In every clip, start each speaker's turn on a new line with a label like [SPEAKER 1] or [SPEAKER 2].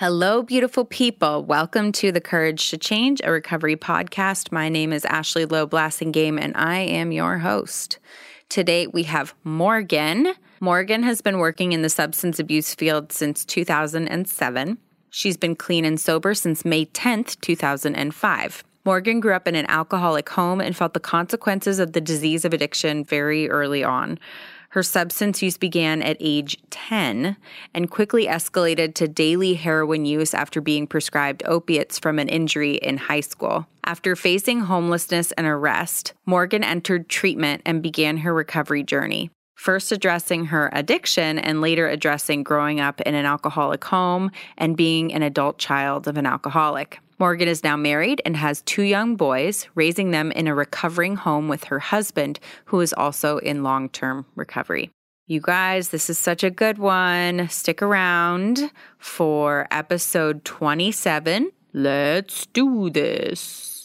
[SPEAKER 1] Hello, beautiful people. Welcome to the Courage to Change, a recovery podcast. My name is Ashley Loeb Blassingame, and I am your host. Today we have Morgan. Morgan has been working in the substance abuse field since 2007. She's been clean and sober since May 10th, 2005. Morgan grew up in an alcoholic home and felt the consequences of the disease of addiction very early on. Her substance use began at age 10 and quickly escalated to daily heroin use after being prescribed opiates from an injury in high school. After facing homelessness and arrest, Morgan entered treatment and began her recovery journey. First addressing her addiction and later addressing growing up in an alcoholic home and being an adult child of an alcoholic. Morgan is now married and has two young boys, raising them in a recovering home with her husband, who is also in long term recovery. You guys, this is such a good one. Stick around for episode 27. Let's do this.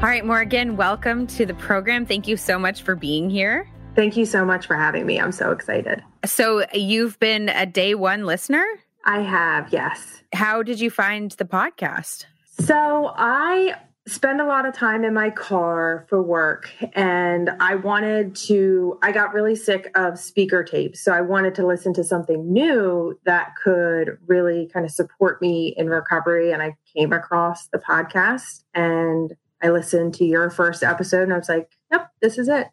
[SPEAKER 1] All right, Morgan, welcome to the program. Thank you so much for being here.
[SPEAKER 2] Thank you so much for having me. I'm so excited.
[SPEAKER 1] So, you've been a day one listener?
[SPEAKER 2] I have, yes.
[SPEAKER 1] How did you find the podcast?
[SPEAKER 2] So, I spend a lot of time in my car for work and I wanted to I got really sick of speaker tapes so I wanted to listen to something new that could really kind of support me in recovery and I came across the podcast and I listened to your first episode and I was like, yep, this is it.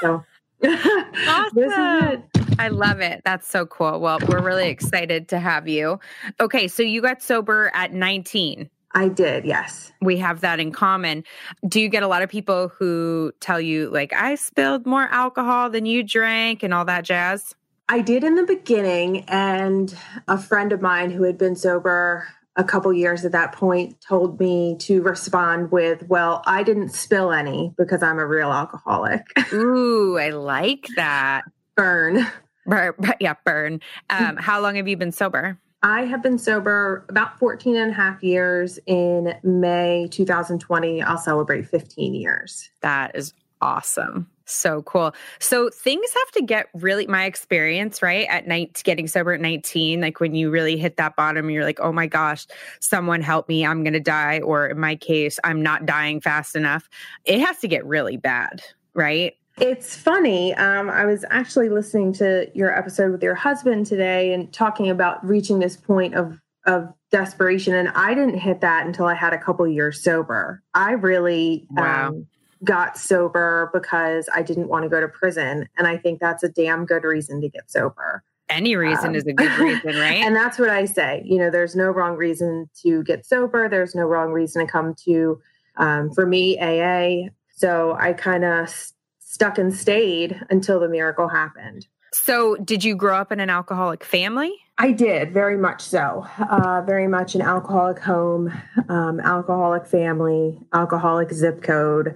[SPEAKER 2] So
[SPEAKER 1] awesome. this is it. I love it. That's so cool. Well, we're really excited to have you. Okay, so you got sober at 19.
[SPEAKER 2] I did, yes.
[SPEAKER 1] We have that in common. Do you get a lot of people who tell you, like, I spilled more alcohol than you drank and all that jazz?
[SPEAKER 2] I did in the beginning. And a friend of mine who had been sober a couple years at that point told me to respond with, Well, I didn't spill any because I'm a real alcoholic.
[SPEAKER 1] Ooh, I like that.
[SPEAKER 2] burn.
[SPEAKER 1] burn. Yeah, burn. Um, how long have you been sober?
[SPEAKER 2] I have been sober about 14 and a half years. In May 2020, I'll celebrate 15 years.
[SPEAKER 1] That is awesome. So cool. So things have to get really my experience, right? At night getting sober at 19, like when you really hit that bottom, you're like, oh my gosh, someone help me, I'm gonna die. Or in my case, I'm not dying fast enough. It has to get really bad, right?
[SPEAKER 2] It's funny. Um, I was actually listening to your episode with your husband today and talking about reaching this point of of desperation, and I didn't hit that until I had a couple years sober. I really wow. Um, got sober because I didn't want to go to prison. And I think that's a damn good reason to get sober.
[SPEAKER 1] Any reason um, is a good reason, right?
[SPEAKER 2] and that's what I say. You know, there's no wrong reason to get sober. There's no wrong reason to come to, um, for me, AA. So I kind of st- stuck and stayed until the miracle happened.
[SPEAKER 1] So, did you grow up in an alcoholic family?
[SPEAKER 2] I did, very much so. Uh, very much an alcoholic home, um, alcoholic family, alcoholic zip code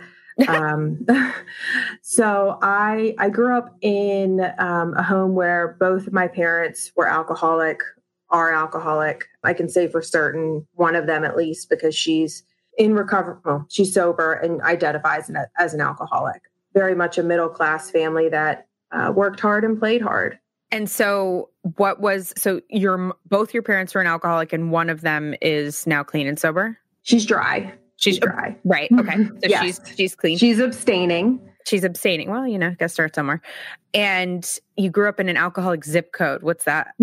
[SPEAKER 2] um, so I I grew up in um, a home where both of my parents were alcoholic, are alcoholic. I can say for certain one of them at least because she's in recovery. Well, she's sober and identifies as an alcoholic. Very much a middle class family that uh, worked hard and played hard.
[SPEAKER 1] And so, what was so your both your parents were an alcoholic, and one of them is now clean and sober.
[SPEAKER 2] She's dry.
[SPEAKER 1] She's dry. Right. Okay. So yes. she's she's clean.
[SPEAKER 2] She's abstaining.
[SPEAKER 1] She's abstaining. Well, you know, got to start somewhere. And you grew up in an alcoholic zip code. What's that?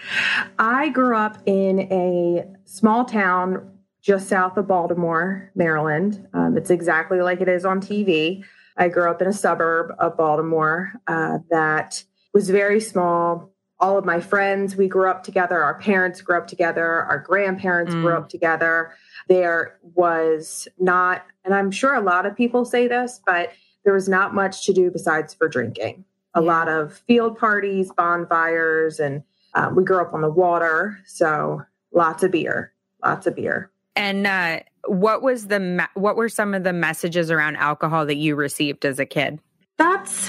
[SPEAKER 2] I grew up in a small town just south of Baltimore, Maryland. Um, it's exactly like it is on TV. I grew up in a suburb of Baltimore uh, that was very small. All of my friends, we grew up together. Our parents grew up together. Our grandparents mm. grew up together there was not, and I'm sure a lot of people say this, but there was not much to do besides for drinking. A yeah. lot of field parties, bonfires, and um, we grew up on the water. So lots of beer, lots of beer.
[SPEAKER 1] And uh, what was the me- what were some of the messages around alcohol that you received as a kid?
[SPEAKER 2] That's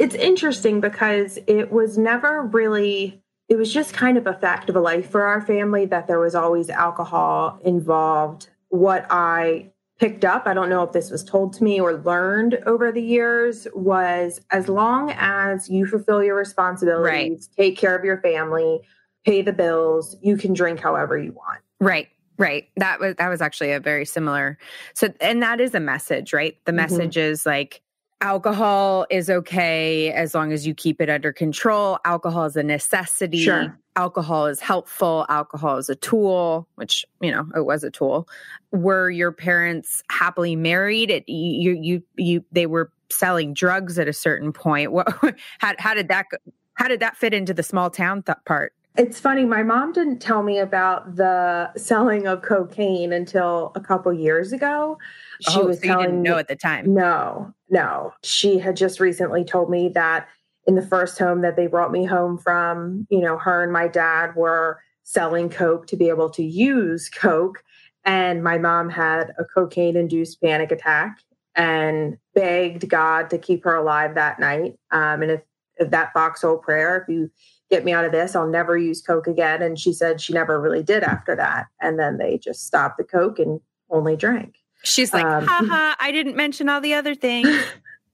[SPEAKER 2] it's interesting because it was never really it was just kind of a fact of a life for our family that there was always alcohol involved. What I picked up, I don't know if this was told to me or learned over the years, was as long as you fulfill your responsibilities, right. take care of your family, pay the bills, you can drink however you want.
[SPEAKER 1] Right. Right. That was that was actually a very similar. So and that is a message, right? The mm-hmm. message mm-hmm. is like alcohol is okay as long as you keep it under control. Alcohol is a necessity. Sure. Alcohol is helpful. Alcohol is a tool, which, you know, it was a tool. Were your parents happily married? It, you you you they were selling drugs at a certain point. What how how did that? How did that fit into the small town th- part?
[SPEAKER 2] It's funny, my mom didn't tell me about the selling of cocaine until a couple years ago.
[SPEAKER 1] She oh, was so telling didn't know at the time.
[SPEAKER 2] No, no. She had just recently told me that in the first home that they brought me home from, you know, her and my dad were selling coke to be able to use coke and my mom had a cocaine induced panic attack and begged God to keep her alive that night. Um, and if, if that foxhole prayer, if you get me out of this. I'll never use Coke again. And she said she never really did after that. And then they just stopped the Coke and only drank.
[SPEAKER 1] She's like, um, haha, I didn't mention all the other things.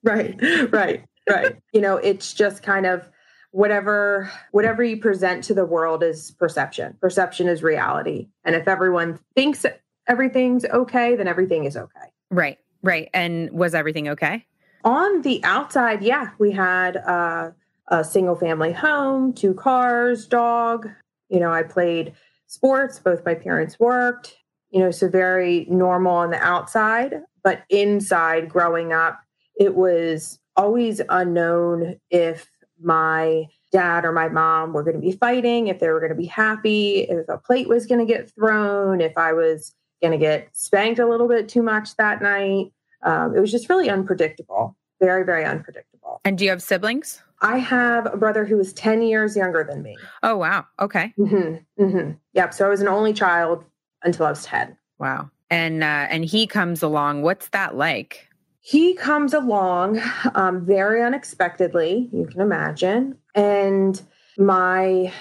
[SPEAKER 2] right, right, right. you know, it's just kind of whatever whatever you present to the world is perception. Perception is reality. And if everyone thinks everything's okay, then everything is okay.
[SPEAKER 1] Right, right. And was everything okay?
[SPEAKER 2] On the outside, yeah, we had uh a single family home, two cars, dog. You know, I played sports, both my parents worked, you know, so very normal on the outside. But inside, growing up, it was always unknown if my dad or my mom were going to be fighting, if they were going to be happy, if a plate was going to get thrown, if I was going to get spanked a little bit too much that night. Um, it was just really unpredictable, very, very unpredictable.
[SPEAKER 1] And do you have siblings?
[SPEAKER 2] I have a brother who is 10 years younger than me.
[SPEAKER 1] Oh, wow. Okay.
[SPEAKER 2] Mm-hmm, mm-hmm. Yep. So I was an only child until I was 10.
[SPEAKER 1] Wow. And, uh, and he comes along. What's that like?
[SPEAKER 2] He comes along um, very unexpectedly, you can imagine. And my,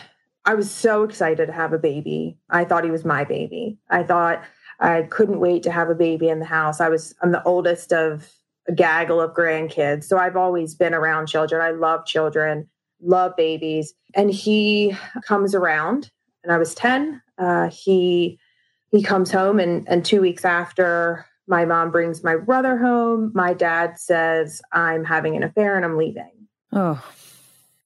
[SPEAKER 2] I was so excited to have a baby. I thought he was my baby. I thought I couldn't wait to have a baby in the house. I was, I'm the oldest of a gaggle of grandkids. So I've always been around children. I love children, love babies. And he comes around, and I was 10. Uh, he he comes home, and, and two weeks after, my mom brings my brother home. My dad says, I'm having an affair and I'm leaving.
[SPEAKER 1] Oh.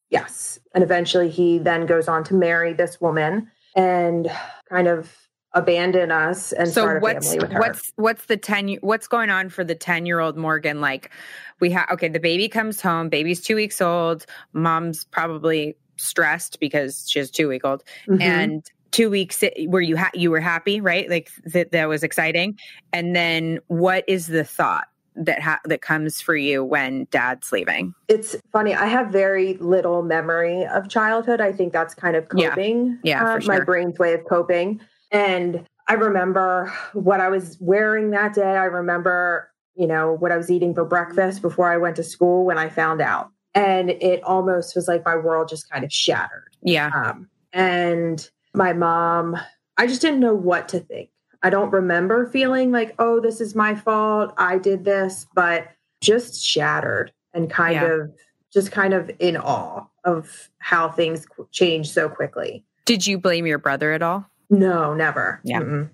[SPEAKER 2] Yes. And eventually he then goes on to marry this woman and kind of abandon us and so
[SPEAKER 1] what's, What's what's the 10 what's going on for the 10 year old Morgan? Like we have okay, the baby comes home, baby's two weeks old, mom's probably stressed because she has two week old. Mm-hmm. And two weeks where you ha- you were happy, right? Like that that was exciting. And then what is the thought? that ha- that comes for you when dad's leaving?
[SPEAKER 2] It's funny. I have very little memory of childhood. I think that's kind of coping.
[SPEAKER 1] Yeah, yeah uh,
[SPEAKER 2] sure. my brain's way of coping. And I remember what I was wearing that day. I remember, you know, what I was eating for breakfast before I went to school when I found out. And it almost was like my world just kind of shattered.
[SPEAKER 1] Yeah.
[SPEAKER 2] Um, and my mom, I just didn't know what to think. I don't remember feeling like, oh, this is my fault. I did this, but just shattered and kind yeah. of just kind of in awe of how things change so quickly.
[SPEAKER 1] Did you blame your brother at all?
[SPEAKER 2] No, never.
[SPEAKER 1] Yeah. Mm-mm.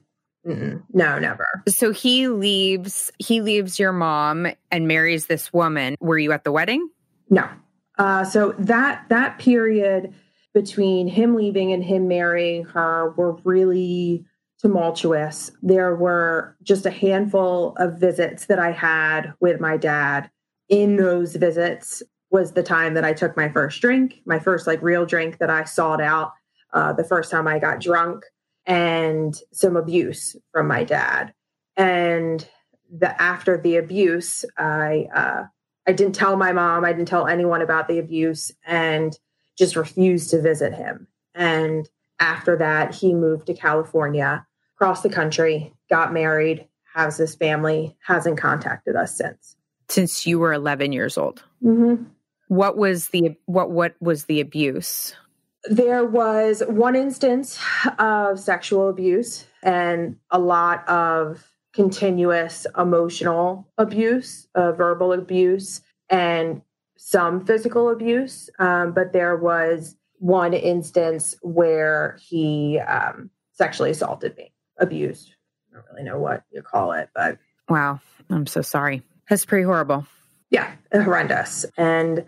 [SPEAKER 2] Mm-mm. No, never.
[SPEAKER 1] So he leaves. He leaves your mom and marries this woman. Were you at the wedding?
[SPEAKER 2] No. Uh, so that that period between him leaving and him marrying her were really tumultuous. There were just a handful of visits that I had with my dad. In those visits was the time that I took my first drink, my first like real drink that I sought out. Uh, the first time I got drunk and some abuse from my dad. And the after the abuse, I uh, I didn't tell my mom, I didn't tell anyone about the abuse, and just refused to visit him. And after that, he moved to California, across the country, got married, has this family, hasn't contacted us since.
[SPEAKER 1] Since you were 11 years old.
[SPEAKER 2] Mm-hmm.
[SPEAKER 1] What was the what what was the abuse?
[SPEAKER 2] There was one instance of sexual abuse and a lot of continuous emotional abuse, uh, verbal abuse, and some physical abuse. Um, but there was one instance where he um, sexually assaulted me, abused. I don't really know what you call it, but
[SPEAKER 1] wow, I'm so sorry. That's pretty horrible.
[SPEAKER 2] Yeah, horrendous. And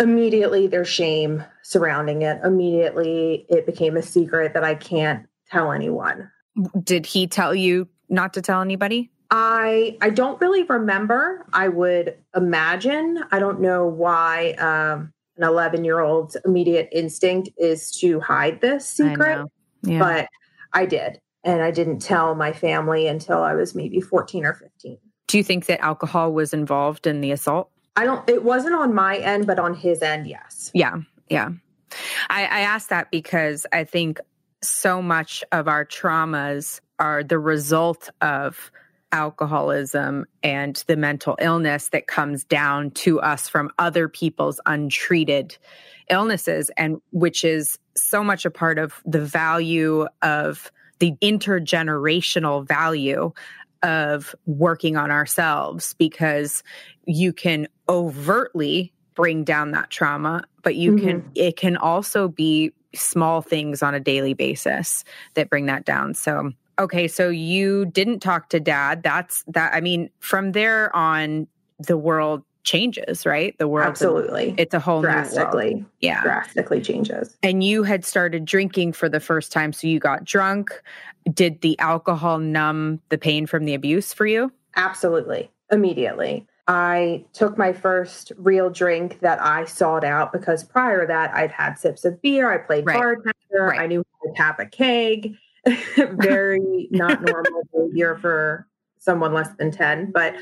[SPEAKER 2] immediately there's shame surrounding it. Immediately it became a secret that I can't tell anyone.
[SPEAKER 1] Did he tell you not to tell anybody?
[SPEAKER 2] I I don't really remember. I would imagine. I don't know why um, an 11 year old's immediate instinct is to hide this secret, I yeah. but I did, and I didn't tell my family until I was maybe 14 or 15.
[SPEAKER 1] Do you think that alcohol was involved in the assault?
[SPEAKER 2] I don't. It wasn't on my end, but on his end, yes.
[SPEAKER 1] Yeah, yeah. I, I asked that because I think so much of our traumas are the result of alcoholism and the mental illness that comes down to us from other people's untreated illnesses and which is so much a part of the value of the intergenerational value of working on ourselves because you can overtly bring down that trauma but you mm-hmm. can it can also be small things on a daily basis that bring that down so okay so you didn't talk to dad. That's that i mean from there on the world changes right? The world
[SPEAKER 2] absolutely.
[SPEAKER 1] it's a whole
[SPEAKER 2] drastically.
[SPEAKER 1] Yeah.
[SPEAKER 2] Drastically changes.
[SPEAKER 1] And you had started drinking for the first time so you got drunk. Did the alcohol numb the pain from the abuse for you?
[SPEAKER 2] Absolutely. Immediately. I took my first real drink that I sought out because prior to that I'd had sips of beer. I played right. bartender. Right. I knew how to tap a keg. Very not normal behavior for someone less than 10. But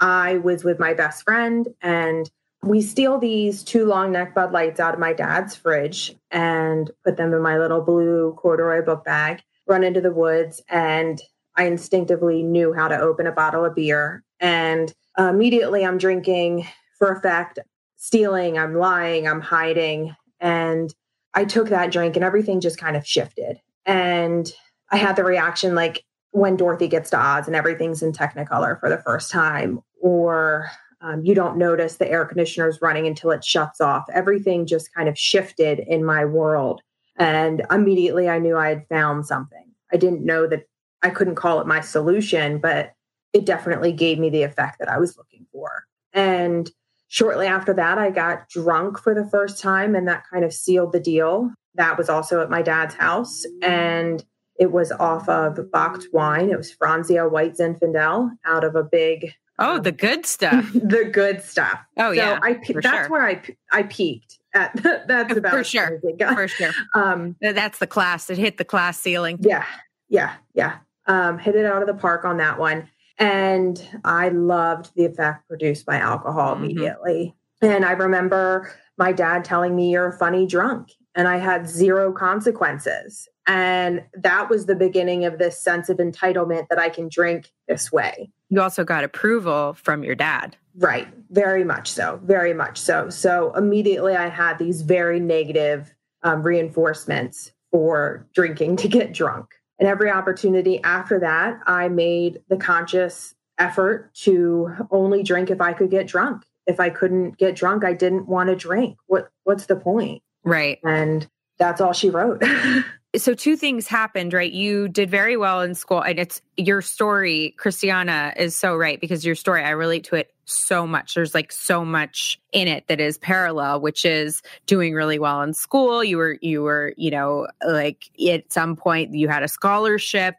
[SPEAKER 2] I was with my best friend and we steal these two long neck Bud Lights out of my dad's fridge and put them in my little blue corduroy book bag, run into the woods, and I instinctively knew how to open a bottle of beer. And immediately I'm drinking for effect, stealing, I'm lying, I'm hiding. And I took that drink and everything just kind of shifted. And I had the reaction like when Dorothy gets to Oz and everything's in Technicolor for the first time, or um, you don't notice the air conditioner is running until it shuts off. Everything just kind of shifted in my world. And immediately I knew I had found something. I didn't know that I couldn't call it my solution, but it definitely gave me the effect that I was looking for. And shortly after that, I got drunk for the first time, and that kind of sealed the deal. That was also at my dad's house, and it was off of bocked wine. It was Franzia White Zinfandel out of a big.
[SPEAKER 1] Oh, um, the good stuff.
[SPEAKER 2] the good stuff.
[SPEAKER 1] Oh so yeah,
[SPEAKER 2] I that's sure. where I I peaked. At, that's about
[SPEAKER 1] for sure. For sure. Um, that's the class. It hit the class ceiling.
[SPEAKER 2] Yeah, yeah, yeah. Um, hit it out of the park on that one. And I loved the effect produced by alcohol mm-hmm. immediately. And I remember my dad telling me, You're a funny drunk. And I had zero consequences. And that was the beginning of this sense of entitlement that I can drink this way.
[SPEAKER 1] You also got approval from your dad.
[SPEAKER 2] Right. Very much so. Very much so. So immediately I had these very negative um, reinforcements for drinking to get drunk. And every opportunity after that, I made the conscious effort to only drink if I could get drunk. If I couldn't get drunk, I didn't want to drink. What what's the point?
[SPEAKER 1] Right.
[SPEAKER 2] And that's all she wrote.
[SPEAKER 1] so two things happened, right? You did very well in school, and it's your story, Christiana, is so right because your story, I relate to it so much. There's like so much in it that is parallel, which is doing really well in school. You were, you were, you know, like at some point you had a scholarship,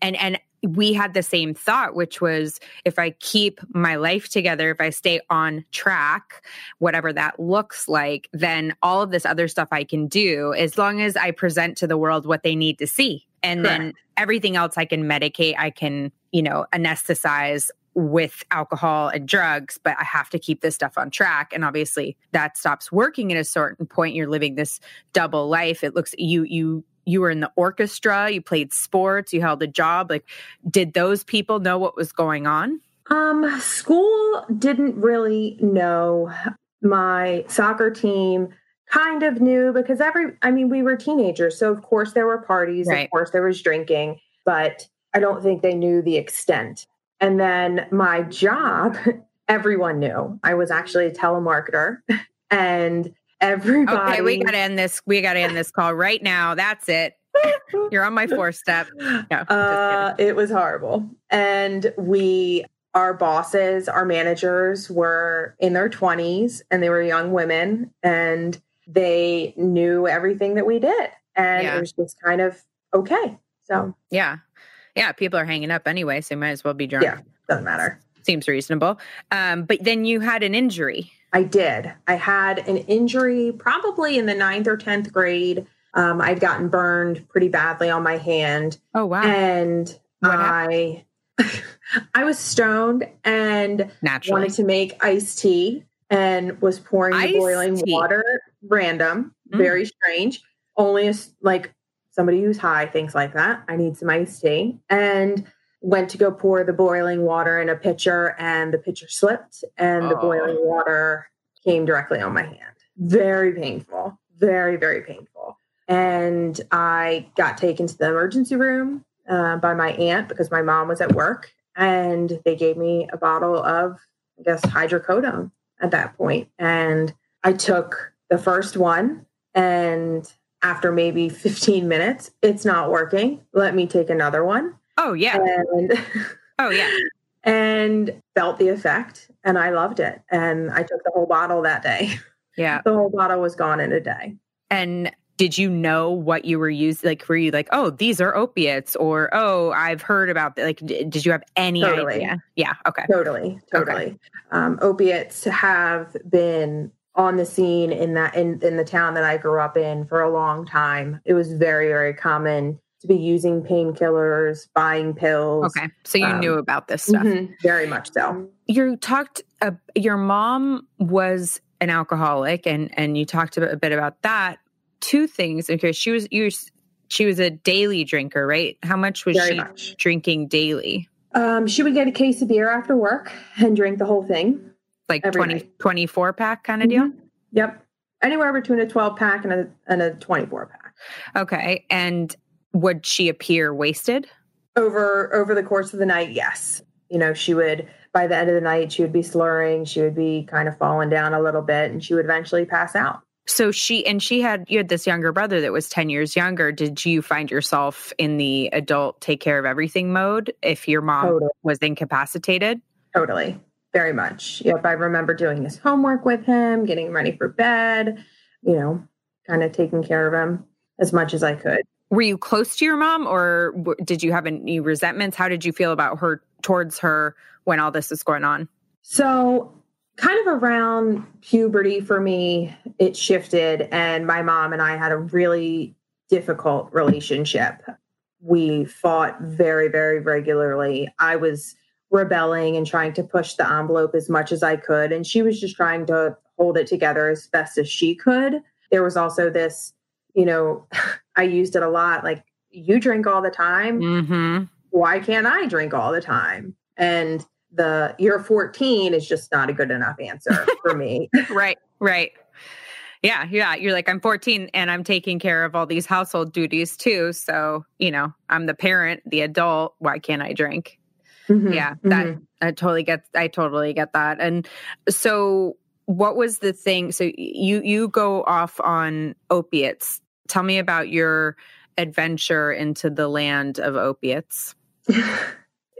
[SPEAKER 1] and and we had the same thought, which was if I keep my life together, if I stay on track, whatever that looks like, then all of this other stuff I can do as long as I present to the world what they need to see. And Correct. then everything else I can medicate, I can, you know, anesthetize with alcohol and drugs, but I have to keep this stuff on track. And obviously that stops working at a certain point. You're living this double life. It looks you you you were in the orchestra, you played sports, you held a job. Like, did those people know what was going on?
[SPEAKER 2] Um, school didn't really know. My soccer team kind of knew because every, I mean, we were teenagers. So, of course, there were parties, right. of course, there was drinking, but I don't think they knew the extent And then my job, everyone knew I was actually a telemarketer and everybody.
[SPEAKER 1] Okay, we got to end this. We got to end this call right now. That's it. You're on my fourth step. No,
[SPEAKER 2] uh, it was horrible. And we, our bosses, our managers were in their 20s and they were young women and they knew everything that we did. And yeah. it was just kind of okay. So,
[SPEAKER 1] yeah. Yeah. People are hanging up anyway. So you might as well be drunk.
[SPEAKER 2] Yeah. Doesn't matter.
[SPEAKER 1] Seems reasonable. Um, but then you had an injury.
[SPEAKER 2] I did. I had an injury probably in the ninth or 10th grade. Um, I'd gotten burned pretty badly on my hand.
[SPEAKER 1] Oh, wow.
[SPEAKER 2] And I. I was stoned and
[SPEAKER 1] Naturally.
[SPEAKER 2] wanted to make iced tea and was pouring iced the boiling tea. water random, mm. very strange. Only a, like somebody who's high thinks like that. I need some iced tea. And went to go pour the boiling water in a pitcher and the pitcher slipped and the boiling water came directly on my hand. Very painful. Very, very painful. And I got taken to the emergency room uh, by my aunt because my mom was at work and they gave me a bottle of, I guess, hydrocodone at that point. And I took the first one and after maybe 15 minutes, it's not working. Let me take another one.
[SPEAKER 1] Oh, yeah.
[SPEAKER 2] And
[SPEAKER 1] oh, yeah.
[SPEAKER 2] and felt the effect and I loved it. And I took the whole bottle that day.
[SPEAKER 1] Yeah.
[SPEAKER 2] the whole bottle was gone in a day.
[SPEAKER 1] And did you know what you were using? Like, were you like, oh, these are opiates, or oh, I've heard about that? Like, did you have any
[SPEAKER 2] totally.
[SPEAKER 1] idea? Yeah. Okay.
[SPEAKER 2] Totally. Totally. Okay. Um, opiates have been on the scene in that in, in the town that I grew up in for a long time. It was very, very common to be using painkillers, buying pills.
[SPEAKER 1] Okay. So you um, knew about this stuff. Mm-hmm,
[SPEAKER 2] very much so.
[SPEAKER 1] You talked uh, your mom was an alcoholic and and you talked a bit about that. Two things because she was you she was a daily drinker, right? How much was very she much. drinking daily?
[SPEAKER 2] Um, she would get a case of beer after work and drink the whole thing
[SPEAKER 1] like 20, 24 pack kind of mm-hmm. deal?
[SPEAKER 2] Yep. Anywhere between a 12 pack and a, and a 24 pack.
[SPEAKER 1] Okay. And would she appear wasted?
[SPEAKER 2] Over over the course of the night, yes. You know, she would by the end of the night she would be slurring, she would be kind of falling down a little bit and she would eventually pass out.
[SPEAKER 1] So she and she had you had this younger brother that was 10 years younger. Did you find yourself in the adult take care of everything mode if your mom totally. was incapacitated?
[SPEAKER 2] Totally very much. Yep, I remember doing his homework with him, getting him ready for bed, you know, kind of taking care of him as much as I could.
[SPEAKER 1] Were you close to your mom or did you have any resentments? How did you feel about her towards her when all this was going on?
[SPEAKER 2] So, kind of around puberty for me, it shifted, and my mom and I had a really difficult relationship. We fought very, very regularly. I was rebelling and trying to push the envelope as much as I could. And she was just trying to hold it together as best as she could. There was also this, you know, I used it a lot like, you drink all the time.
[SPEAKER 1] Mm-hmm.
[SPEAKER 2] Why can't I drink all the time? And the you're 14 is just not a good enough answer for me.
[SPEAKER 1] right, right. Yeah, yeah. You're like, I'm 14 and I'm taking care of all these household duties too. So, you know, I'm the parent, the adult. Why can't I drink? Mm-hmm, yeah, that mm-hmm. I totally get I totally get that. And so what was the thing so you you go off on opiates. Tell me about your adventure into the land of opiates.
[SPEAKER 2] it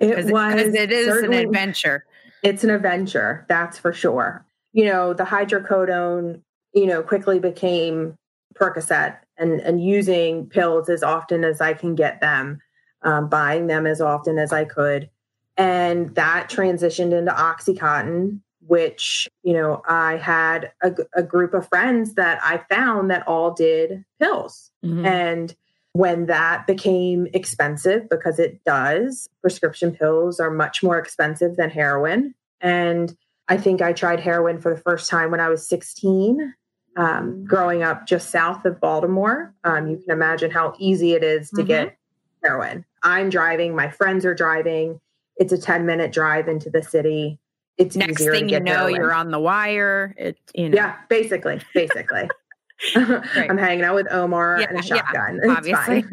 [SPEAKER 2] was
[SPEAKER 1] it is an adventure.
[SPEAKER 2] It's an adventure, that's for sure. You know, the hydrocodone, you know, quickly became Percocet and and using pills as often as I can get them, um, buying them as often as I could and that transitioned into oxycontin which you know i had a, a, group of friends that i found that all did pills mm-hmm. and when that became expensive because it does prescription pills are much more expensive than heroin and i think i tried heroin for the first time when i was 16 um, growing up just south of baltimore um, you can imagine how easy it is to mm-hmm. get heroin i'm driving my friends are driving it's a 10 minute drive into the city. It's
[SPEAKER 1] next thing you know, you're on the wire. It, you know.
[SPEAKER 2] Yeah, basically, basically. right. I'm hanging out with Omar yeah, and a shotgun.
[SPEAKER 1] Yeah, obviously.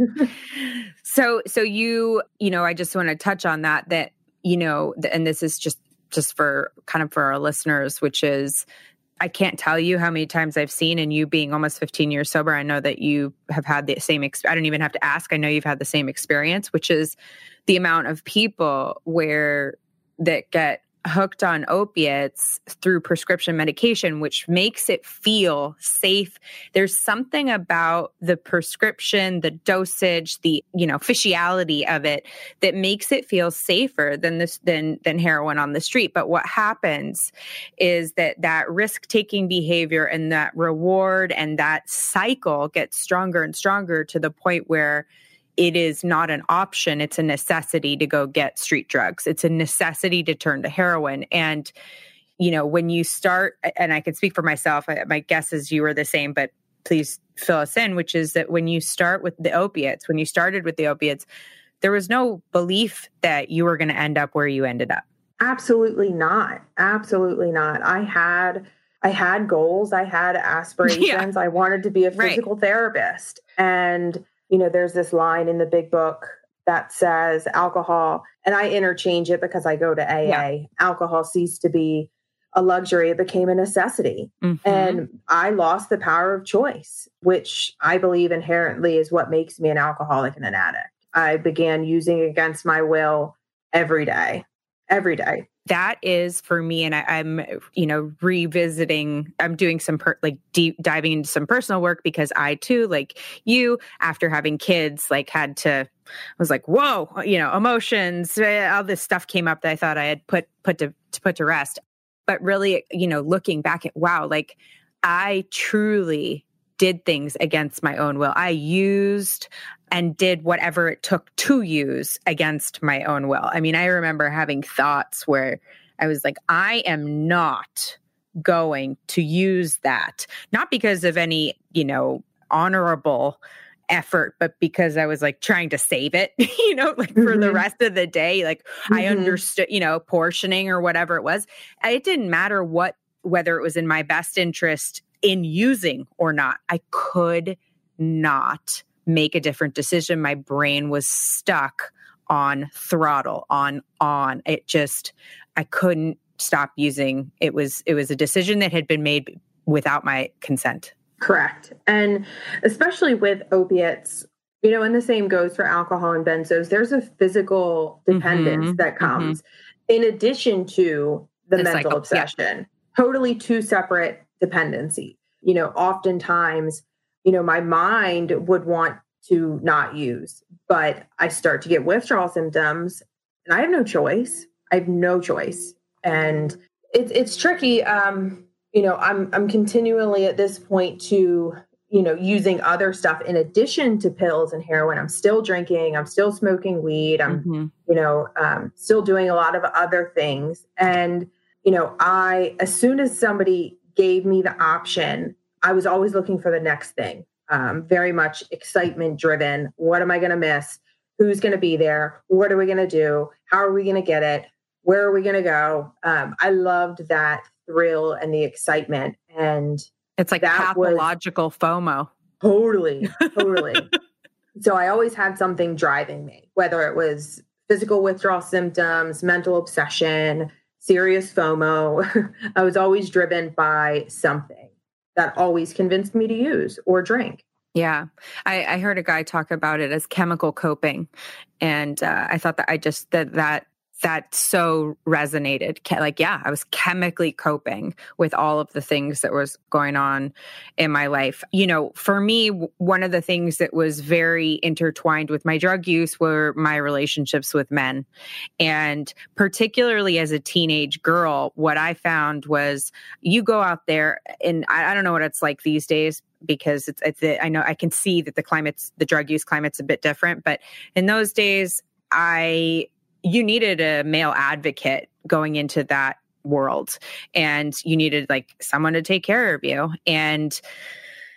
[SPEAKER 1] so, so you, you know, I just want to touch on that, that you know, and this is just just for kind of for our listeners, which is I can't tell you how many times I've seen, and you being almost 15 years sober, I know that you have had the same. Ex- I don't even have to ask. I know you've had the same experience, which is the amount of people where that get hooked on opiates through prescription medication, which makes it feel safe. There's something about the prescription, the dosage, the you know fishiality of it that makes it feel safer than this than than heroin on the street. But what happens is that that risk taking behavior and that reward and that cycle gets stronger and stronger to the point where it is not an option. It's a necessity to go get street drugs. It's a necessity to turn to heroin. And you know when you start and i can speak for myself my guess is you were the same but please fill us in which is that when you start with the opiates when you started with the opiates there was no belief that you were going to end up where you ended up.
[SPEAKER 2] Absolutely not. Absolutely not. I had i had goals. I had aspirations. Yeah. i wanted to be a physical right. therapist. And you know, there's this line in the big book that says alcohol, and I interchange it because I go to AA. Yeah. Alcohol ceased to be a luxury, it became a necessity. Mm-hmm. And I lost the power of choice, which I believe inherently is what makes me an alcoholic and an addict. I began using against my will every day, every day
[SPEAKER 1] that is for me and I, am you know revisiting i'm doing some per, like deep diving into some personal work because i too like you after having kids like had to I was like whoa you know emotions eh, all this stuff came up that i thought i had put put to, to put to rest. But really you know looking back at wow like i truly did things against my own will. I used and did whatever it took to use against my own will. I mean, I remember having thoughts where I was like, I am not going to use that, not because of any, you know, honorable effort, but because I was like trying to save it, you know, like for mm-hmm. the rest of the day. Like mm-hmm. I understood, you know, portioning or whatever it was. It didn't matter what, whether it was in my best interest in using or not. I could not make a different decision. My brain was stuck on throttle, on on. It just I couldn't stop using. It was it was a decision that had been made without my consent.
[SPEAKER 2] Correct. And especially with opiates, you know, and the same goes for alcohol and benzos, there's a physical dependence mm-hmm, that mm-hmm. comes mm-hmm. in addition to the, the mental cycle. obsession. Yeah. Totally two separate dependency. You know, oftentimes, you know, my mind would want to not use, but I start to get withdrawal symptoms and I have no choice. I have no choice. And it's it's tricky. Um, you know, I'm I'm continually at this point to, you know, using other stuff in addition to pills and heroin. I'm still drinking, I'm still smoking weed, I'm, mm-hmm. you know, um, still doing a lot of other things. And, you know, I as soon as somebody gave me the option, I was always looking for the next thing. Um, very much excitement driven. What am I going to miss? Who's going to be there? What are we going to do? How are we going to get it? Where are we going to go? Um, I loved that thrill and the excitement. And
[SPEAKER 1] it's like pathological was, FOMO.
[SPEAKER 2] Totally, totally. so I always had something driving me, whether it was physical withdrawal symptoms, mental obsession, serious FOMO. I was always driven by something that always convinced me to use or drink.
[SPEAKER 1] Yeah, I, I heard a guy talk about it as chemical coping, and uh, I thought that I just that that that so resonated. Like yeah i was chemically coping with all of the things that was going on in my life. You know for me one of the things that was very intertwined with my drug use were my relationships with men. And particularly as a teenage girl what i found was you go out there and i, I don't know what it's like these days because it's, it's I know I can see that the climate's the drug use climate's a bit different, but in those days I you needed a male advocate going into that world and you needed like someone to take care of you and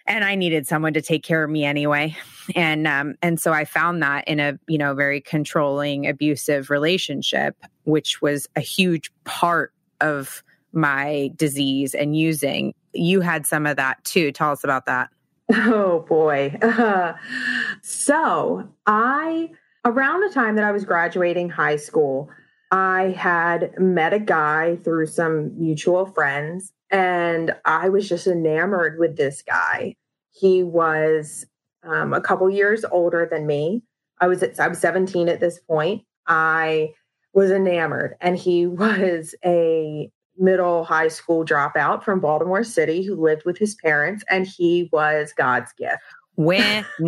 [SPEAKER 1] and I needed someone to take care of me anyway. And um and so I found that in a, you know, very controlling abusive relationship, which was a huge part of my disease and using. You had some of that too. Tell us about that.
[SPEAKER 2] Oh boy. Uh, so, I around the time that I was graduating high school, I had met a guy through some mutual friends, and I was just enamored with this guy. He was um, a couple years older than me. I was at, I was 17 at this point. I was enamored, and he was a middle high school dropout from Baltimore City who lived with his parents, and he was God's gift.
[SPEAKER 1] Winner.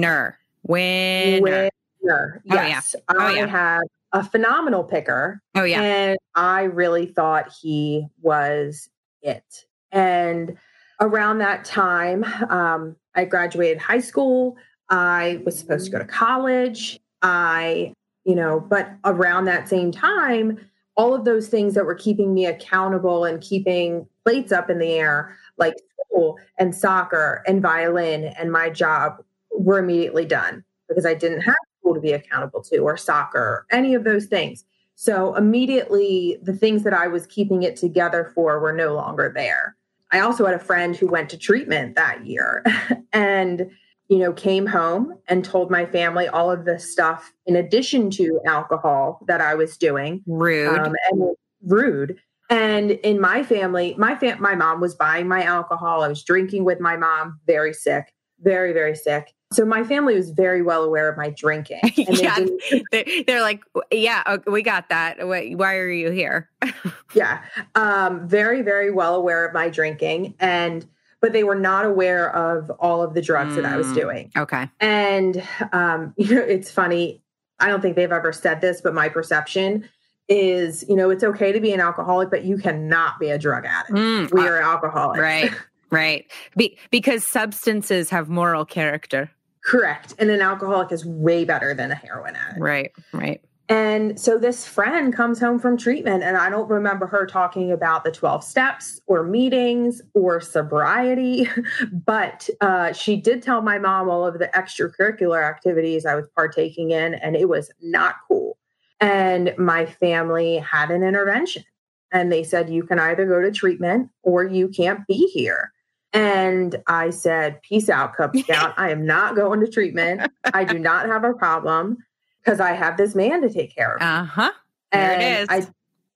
[SPEAKER 1] Winner. Winner.
[SPEAKER 2] Yes. Oh, yeah. Oh, I yeah. have a phenomenal picker.
[SPEAKER 1] Oh, yeah.
[SPEAKER 2] And I really thought he was it. And around that time, um, I graduated high school. I was supposed to go to college. I, you know, but around that same time, all of those things that were keeping me accountable and keeping plates up in the air, like school and soccer and violin and my job, were immediately done because I didn't have school to be accountable to or soccer, any of those things. So immediately, the things that I was keeping it together for were no longer there. I also had a friend who went to treatment that year and, you know, came home and told my family all of the stuff in addition to alcohol that I was doing.
[SPEAKER 1] Rude. Um,
[SPEAKER 2] and rude. And in my family, my fam- my mom was buying my alcohol. I was drinking with my mom, very sick, very, very sick. So my family was very well aware of my drinking.
[SPEAKER 1] yeah, they are like, yeah, we got that. Why are you here?
[SPEAKER 2] yeah, um, very, very well aware of my drinking, and but they were not aware of all of the drugs mm, that I was mm, doing.
[SPEAKER 1] Okay,
[SPEAKER 2] and um, you know, it's funny. I don't think they've ever said this, but my perception is, you know, it's okay to be an alcoholic, but you cannot be a drug addict. Mm, we uh, are alcoholics,
[SPEAKER 1] right? Right. Be- because substances have moral character.
[SPEAKER 2] Correct. And an alcoholic is way better than a heroin addict.
[SPEAKER 1] Right, right.
[SPEAKER 2] And so this friend comes home from treatment, and I don't remember her talking about the 12 steps or meetings or sobriety, but uh, she did tell my mom all of the extracurricular activities I was partaking in, and it was not cool. And my family had an intervention, and they said, You can either go to treatment or you can't be here. And I said, Peace out, Cub Scout. I am not going to treatment. I do not have a problem because I have this man to take care of.
[SPEAKER 1] Uh huh.
[SPEAKER 2] And it is. I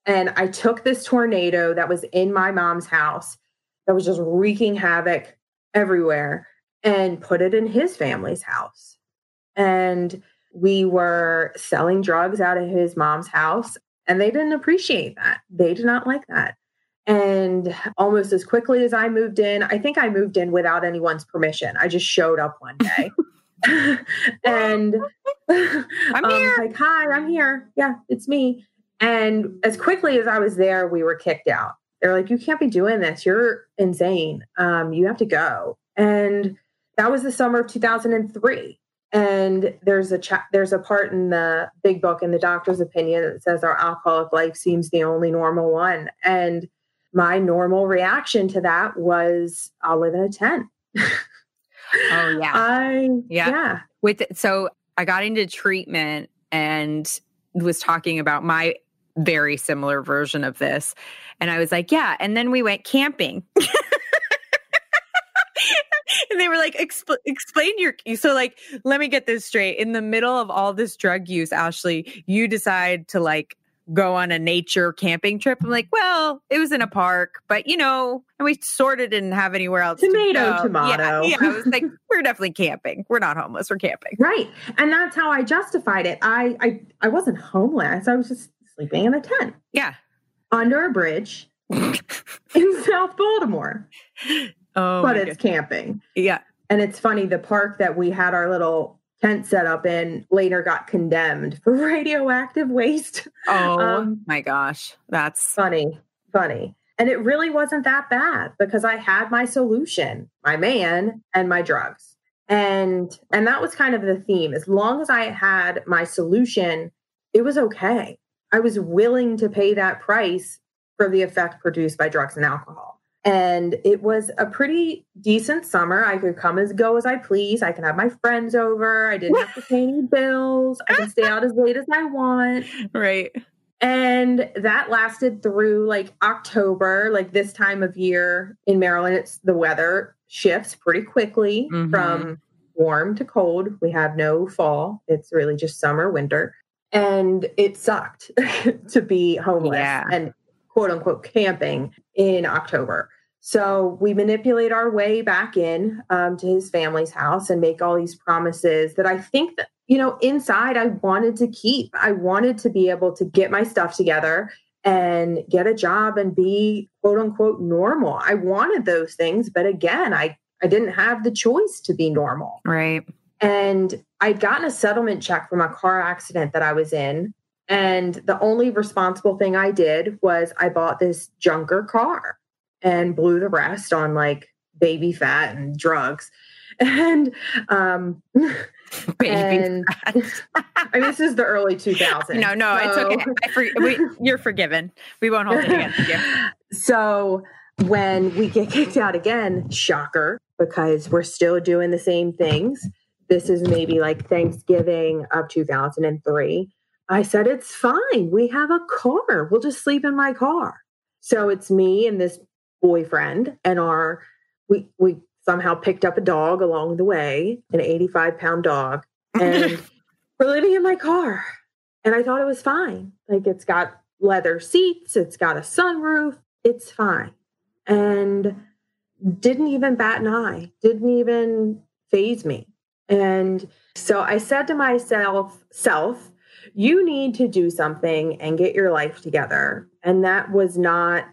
[SPEAKER 2] and I took this tornado that was in my mom's house that was just wreaking havoc everywhere and put it in his family's house. And we were selling drugs out of his mom's house and they didn't appreciate that. They did not like that. And almost as quickly as I moved in, I think I moved in without anyone's permission. I just showed up one day. and
[SPEAKER 1] I'm um, here.
[SPEAKER 2] Like, hi, I'm here. Yeah, it's me. And as quickly as I was there, we were kicked out. They're like, you can't be doing this. You're insane. Um, you have to go. And that was the summer of 2003. And there's a cha- there's a part in the big book in the doctor's opinion that says our alcoholic life seems the only normal one. And my normal reaction to that was I'll live in a tent.
[SPEAKER 1] oh yeah.
[SPEAKER 2] I yeah. yeah.
[SPEAKER 1] With so I got into treatment and was talking about my very similar version of this. And I was like, yeah. And then we went camping. and they were like, Expl- explain your. So, like, let me get this straight. In the middle of all this drug use, Ashley, you decide to like go on a nature camping trip. I'm like, well, it was in a park, but you know, and we sort of didn't have anywhere else.
[SPEAKER 2] Tomato,
[SPEAKER 1] to
[SPEAKER 2] tomato.
[SPEAKER 1] Yeah, yeah. I was like, we're definitely camping. We're not homeless. We're camping.
[SPEAKER 2] Right. And that's how I justified it. I I, I wasn't homeless. I was just sleeping in a tent.
[SPEAKER 1] Yeah.
[SPEAKER 2] Under a bridge in South Baltimore.
[SPEAKER 1] Oh,
[SPEAKER 2] but it's camping.
[SPEAKER 1] Yeah.
[SPEAKER 2] And it's funny, the park that we had our little tent set up in later got condemned for radioactive waste.
[SPEAKER 1] Oh um, my gosh. That's
[SPEAKER 2] funny. Funny. And it really wasn't that bad because I had my solution, my man and my drugs. And and that was kind of the theme. As long as I had my solution, it was okay. I was willing to pay that price for the effect produced by drugs and alcohol. And it was a pretty decent summer. I could come as go as I please. I can have my friends over. I didn't have to pay any bills. I can stay out as late as I want.
[SPEAKER 1] Right.
[SPEAKER 2] And that lasted through like October, like this time of year in Maryland, it's the weather shifts pretty quickly mm-hmm. from warm to cold. We have no fall. It's really just summer, winter. And it sucked to be homeless
[SPEAKER 1] Yeah.
[SPEAKER 2] and quote unquote camping in October. So we manipulate our way back in um, to his family's house and make all these promises that I think that, you know, inside I wanted to keep. I wanted to be able to get my stuff together and get a job and be quote unquote normal. I wanted those things, but again, I I didn't have the choice to be normal.
[SPEAKER 1] Right.
[SPEAKER 2] And I'd gotten a settlement check from a car accident that I was in. And the only responsible thing I did was I bought this junker car and blew the rest on like Baby Phat and drugs. And um
[SPEAKER 1] Baby.
[SPEAKER 2] and I mean this is the early 2000s.
[SPEAKER 1] no, no, it's okay. I for, we, you're forgiven. We won't hold it against you.
[SPEAKER 2] So when we get kicked out again, shocker, because we're still doing the same things. This is maybe like Thanksgiving of 2003. I said, it's fine. We have a car. We'll just sleep in my car. So it's me and this boyfriend and our, we, we somehow picked up a dog along the way, an 85 pound dog. And we're living in my car. And I thought it was fine. Like it's got leather seats, it's got a sunroof, it's fine. And didn't even bat an eye, didn't even phase me. And so I said to myself, self, you need to do something and get your life together. And that was not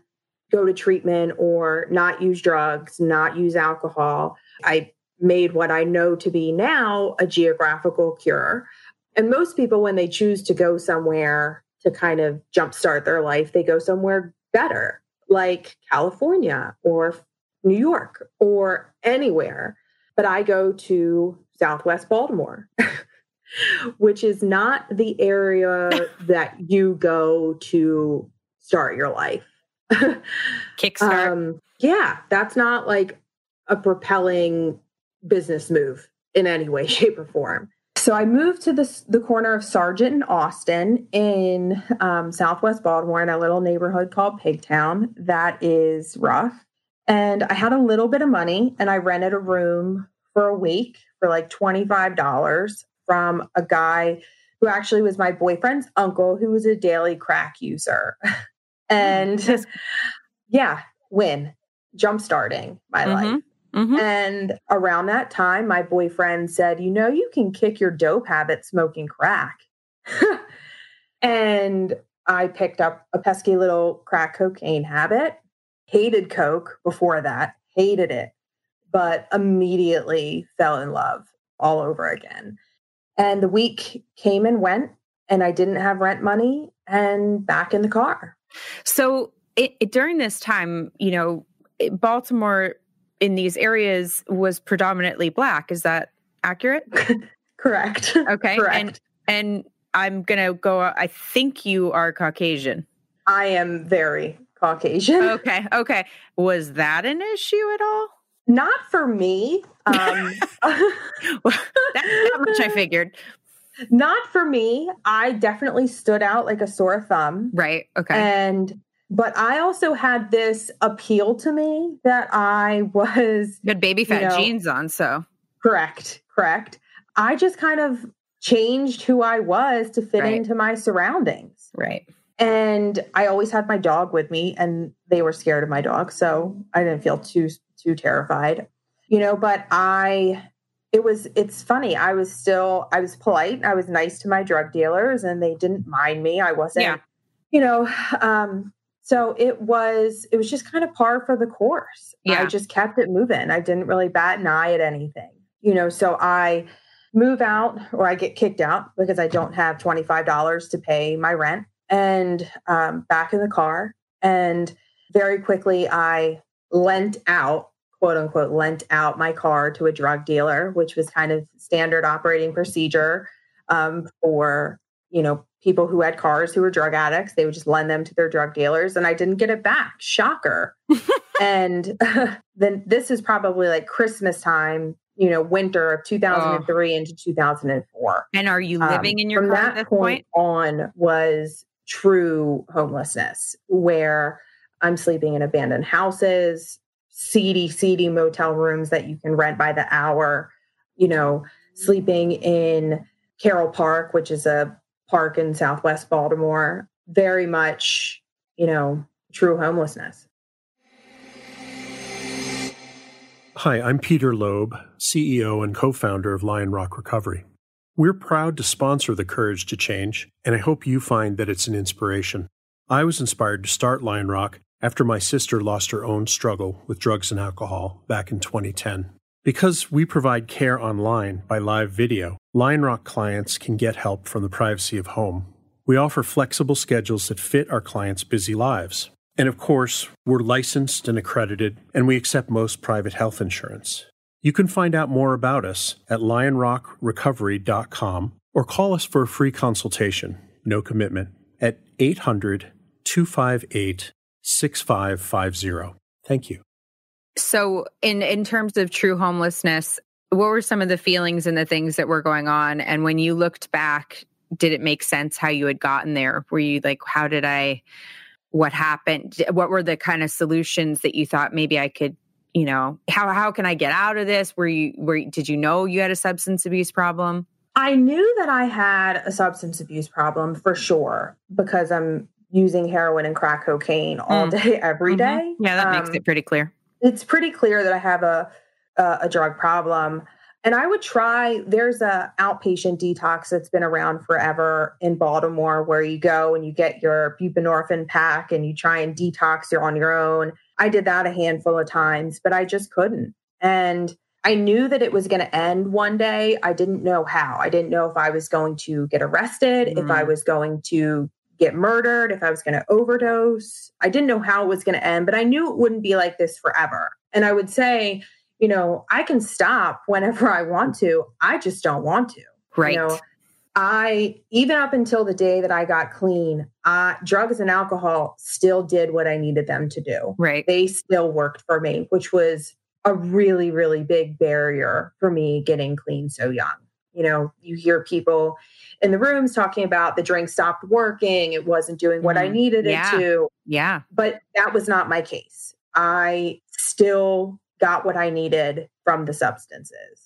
[SPEAKER 2] go to treatment or not use drugs, not use alcohol. I made what I know to be now a geographical cure. And most people, when they choose to go somewhere to kind of jumpstart their life, they go somewhere better, like California or New York or anywhere. But I go to Southwest Baltimore, which is not the area that you go to start your life.
[SPEAKER 1] Kickstart.
[SPEAKER 2] Um, yeah, that's not like a propelling business move in any way, shape, or form. So I moved to the, the corner of Sargent and Austin in um, Southwest Baltimore in a little neighborhood called Pigtown. That is rough. And I had a little bit of money and I rented a room for a week for like $25 from a guy who actually was my boyfriend's uncle who was a daily crack user. and
[SPEAKER 1] That's-
[SPEAKER 2] yeah, win, jump starting my life.
[SPEAKER 1] Mhm.
[SPEAKER 2] And around that time, my boyfriend said, You know, you can kick your dope habit smoking crack. and I picked up a pesky little crack cocaine habit, hated Coke before that, hated it, but immediately fell in love all over again. And the week came and went, and I didn't have rent money and back in the car.
[SPEAKER 1] So it, it- during this time, you know, Baltimore in these areas was predominantly black. Is that accurate?
[SPEAKER 2] Correct.
[SPEAKER 1] Okay.
[SPEAKER 2] Correct.
[SPEAKER 1] And and I'm gonna go. I think you are Caucasian.
[SPEAKER 2] I am very Caucasian.
[SPEAKER 1] Okay. Okay. Was that an issue at all?
[SPEAKER 2] Not for me. Um,
[SPEAKER 1] Well, that, that much I figured.
[SPEAKER 2] not for me. I definitely stood out like a sore thumb.
[SPEAKER 1] Right. Okay.
[SPEAKER 2] And, but I also had this appeal to me that I was
[SPEAKER 1] Good Baby Phat
[SPEAKER 2] know-
[SPEAKER 1] jeans on. So
[SPEAKER 2] correct, correct. I just kind of changed who I was to fit
[SPEAKER 1] Right.
[SPEAKER 2] into my surroundings.
[SPEAKER 1] right.
[SPEAKER 2] And I always had my dog with me and they were scared of my dog so I didn't feel too too terrified you know but I it was it's funny I was still I was polite I was nice to my drug dealers and they didn't mind me I wasn't
[SPEAKER 1] Yeah.
[SPEAKER 2] you know um so it was it was just kind of par for the course
[SPEAKER 1] Yeah.
[SPEAKER 2] I just kept it moving I didn't really bat an eye at anything you know so I move out or I get kicked out because I don't have $25 to pay my rent and um, back in the car. And very quickly, I lent out, quote unquote, lent out my car to a drug dealer, which was kind of standard operating procedure um, for, you know, people who had cars who were drug addicts. They would just lend them to their drug dealers, and I didn't get it back. Shocker. and then this is probably like Christmas time, you know, winter of 2003 into 2004
[SPEAKER 1] And are you
[SPEAKER 2] um,
[SPEAKER 1] living in your
[SPEAKER 2] from
[SPEAKER 1] car
[SPEAKER 2] that
[SPEAKER 1] at this
[SPEAKER 2] point,
[SPEAKER 1] point?
[SPEAKER 2] on was true homelessness where i'm sleeping in abandoned houses seedy seedy motel rooms that you can rent by the hour you know sleeping in carroll park which is a park in Southwest Baltimore. Very much, you know, true homelessness.
[SPEAKER 3] Hi, I'm Peter Loeb, CEO and co founder of Lionrock Recovery. We're proud to sponsor the Courage to Change, and I hope you find that it's an inspiration. I was inspired to start Lionrock after my sister lost her own struggle with drugs and alcohol back in 2010. Because we provide care online by live video, Lionrock clients can get help from the privacy of home. We offer flexible schedules that fit our clients' busy lives. And of course, we're licensed and accredited, and we accept most private health insurance. You can find out more about us at lionrockrecovery.com or call us for a free consultation, no commitment, at 800 258 6550. Thank you.
[SPEAKER 1] So, in, in terms of true homelessness, what were some of the feelings and the things that were going on? And when you looked back, did it make sense how you had gotten there? Were you like, how did I? what happened what were the kind of solutions that you thought maybe i could you know how how can i get out of this were you were did you know you had a substance abuse problem
[SPEAKER 2] i knew that i had a substance abuse problem for sure because i'm using heroin and crack cocaine all mm. day every mm-hmm. day.
[SPEAKER 1] yeah that um, makes it pretty clear
[SPEAKER 2] it's pretty clear that i have a a, a drug problem and I would try, there's a outpatient detox that's been around forever in Baltimore where you go and you get your buprenorphine pack and you try and detox, you're on your own. I did that a handful of times, but I just couldn't. And I knew that it was going to end one day. I didn't know how. I didn't know if I was going to get arrested, mm. if I mm. was going to get murdered, if I was going to overdose. I didn't know how it was going to end, but I knew it wouldn't be like this forever. And I would say, you know, I can stop whenever I want to. I just don't want to.
[SPEAKER 1] Right.
[SPEAKER 2] You know, I even up until the day that I got clean, uh, drugs and alcohol still did what I needed them to do.
[SPEAKER 1] Right.
[SPEAKER 2] They still worked for me, which was a really, really big barrier for me getting clean so young. You know, you hear people in the rooms talking about the drink stopped working, it wasn't doing what mm, I needed
[SPEAKER 1] yeah.
[SPEAKER 2] it to.
[SPEAKER 1] Yeah.
[SPEAKER 2] But that was not my case. I still got what I needed from the substances.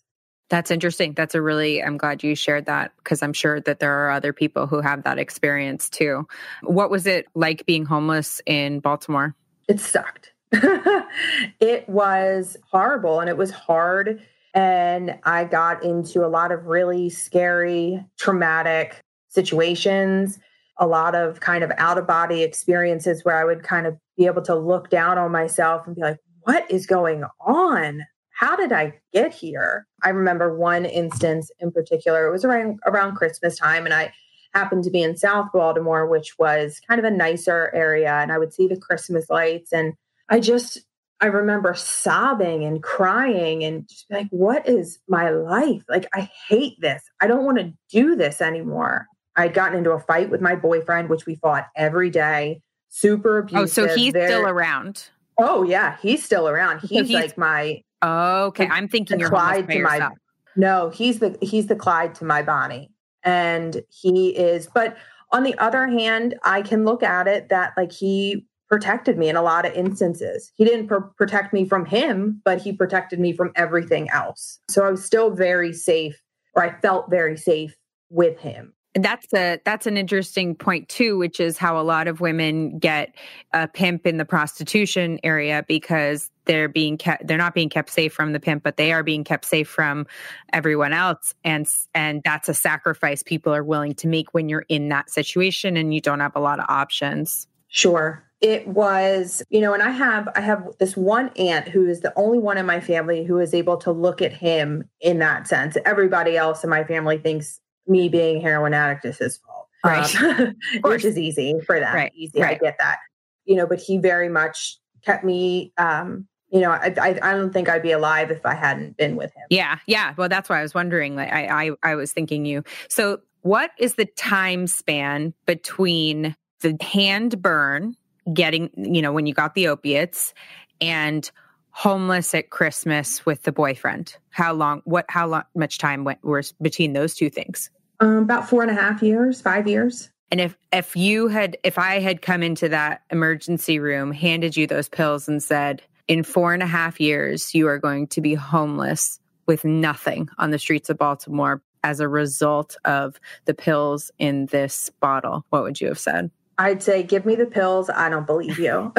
[SPEAKER 1] That's interesting. That's a really, I'm glad you shared that because I'm sure that there are other people who have that experience too. What was it like being homeless in Baltimore?
[SPEAKER 2] It sucked. it was horrible and it was hard. And I got into a lot of really scary, traumatic situations, a lot of kind of out of body experiences where I would kind of be able to look down on myself and be like, what is going on? How did I get here? I remember one instance in particular. It was around around Christmas time, and I happened to be in South Baltimore, which was kind of a nicer area, and I would see the Christmas lights, and I just I remember sobbing and crying and just like, what is my life? Like, I hate this. I don't want to do this anymore. I'd gotten into a fight with my boyfriend, which we fought every day. Super abusive.
[SPEAKER 1] Oh, so he's very, still around.
[SPEAKER 2] Oh yeah, he's still around. He's, so he's like my
[SPEAKER 1] okay. The, I'm thinking you're Clyde to yourself.
[SPEAKER 2] my no. He's the he's the Clyde to my Bonnie, and he is. But on the other hand, I can look at it that like he protected me in a lot of instances. He didn't pr- protect me from him, but he protected me from everything else. So I was still very safe, or I felt very safe with him
[SPEAKER 1] that's a that's an interesting point too which is how a lot of women get a pimp in the prostitution area because they're being kept they're not being kept safe from the pimp but they are being kept safe from everyone else. And and that's a sacrifice people are willing to make when you're in that situation and you don't have a lot of options.
[SPEAKER 2] Sure. It was you know and i have i have this one aunt who is the only one in my family who is able to look at him in that sense. Everybody else in my family thinks me being a heroin addict is his fault.
[SPEAKER 1] Right. Um,
[SPEAKER 2] which is easy for them.
[SPEAKER 1] Right.
[SPEAKER 2] Easy.
[SPEAKER 1] Right.
[SPEAKER 2] I get that. You know, but he very much kept me um, you know, I, I, I don't think I'd be alive if I hadn't been with him.
[SPEAKER 1] Yeah, yeah. Well, that's why I was wondering. Like, I, I, I was thinking you. So, what is the time span between the hand burn, getting, you know, when you got the opiates, and homeless at Christmas with the boyfriend? How long? What? How long, much time went was between those two things?
[SPEAKER 2] Um, about four and a half years, five years.
[SPEAKER 1] And if if you had if I had come into that emergency room, handed you those pills, and said, in four and a half years, you are going to be homeless with nothing on the streets of Baltimore, as a result of the pills in this bottle, what would you have said?
[SPEAKER 2] I'd say, give me the pills. I don't believe you.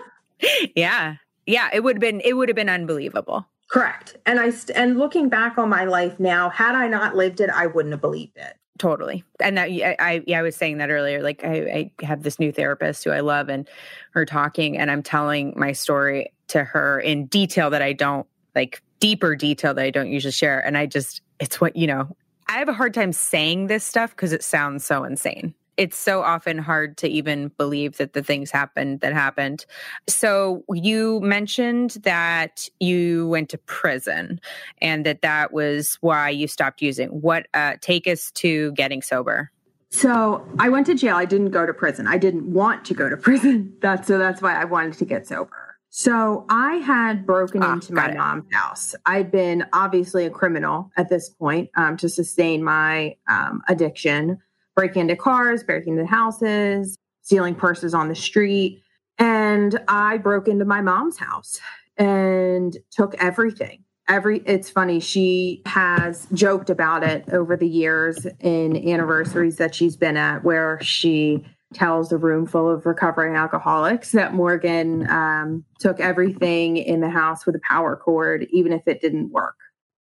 [SPEAKER 1] yeah. Yeah. It would have been, it would have been unbelievable.
[SPEAKER 2] Correct. And I, st- and looking back on my life now, had I not lived it, I wouldn't have believed it.
[SPEAKER 1] Totally. And that I, I, yeah, I was saying that earlier. Like I, I have this new therapist who I love and her talking and I'm telling my story to her in detail that I don't like deeper detail that I don't usually share. And I just, it's what, you know, I have a hard time saying this stuff because it sounds so insane it's so often hard to even believe that the things happened that happened. So you mentioned that you went to prison and that that was why you stopped using. What uh, take us to getting sober?
[SPEAKER 2] So I went to jail. I didn't go to prison. I didn't want to go to prison. That's so that's why I wanted to get sober. So I had broken ah, into my it. mom's house. I'd been obviously a criminal at this point um, to sustain my um, addiction breaking into cars, breaking into houses, stealing purses on the street. And I broke into my mom's house and took everything. Every it's funny, she has joked about it over the years in anniversaries that she's been at where she tells a room full of recovering alcoholics that Morgan um, took everything in the house with a power cord, even if it didn't work.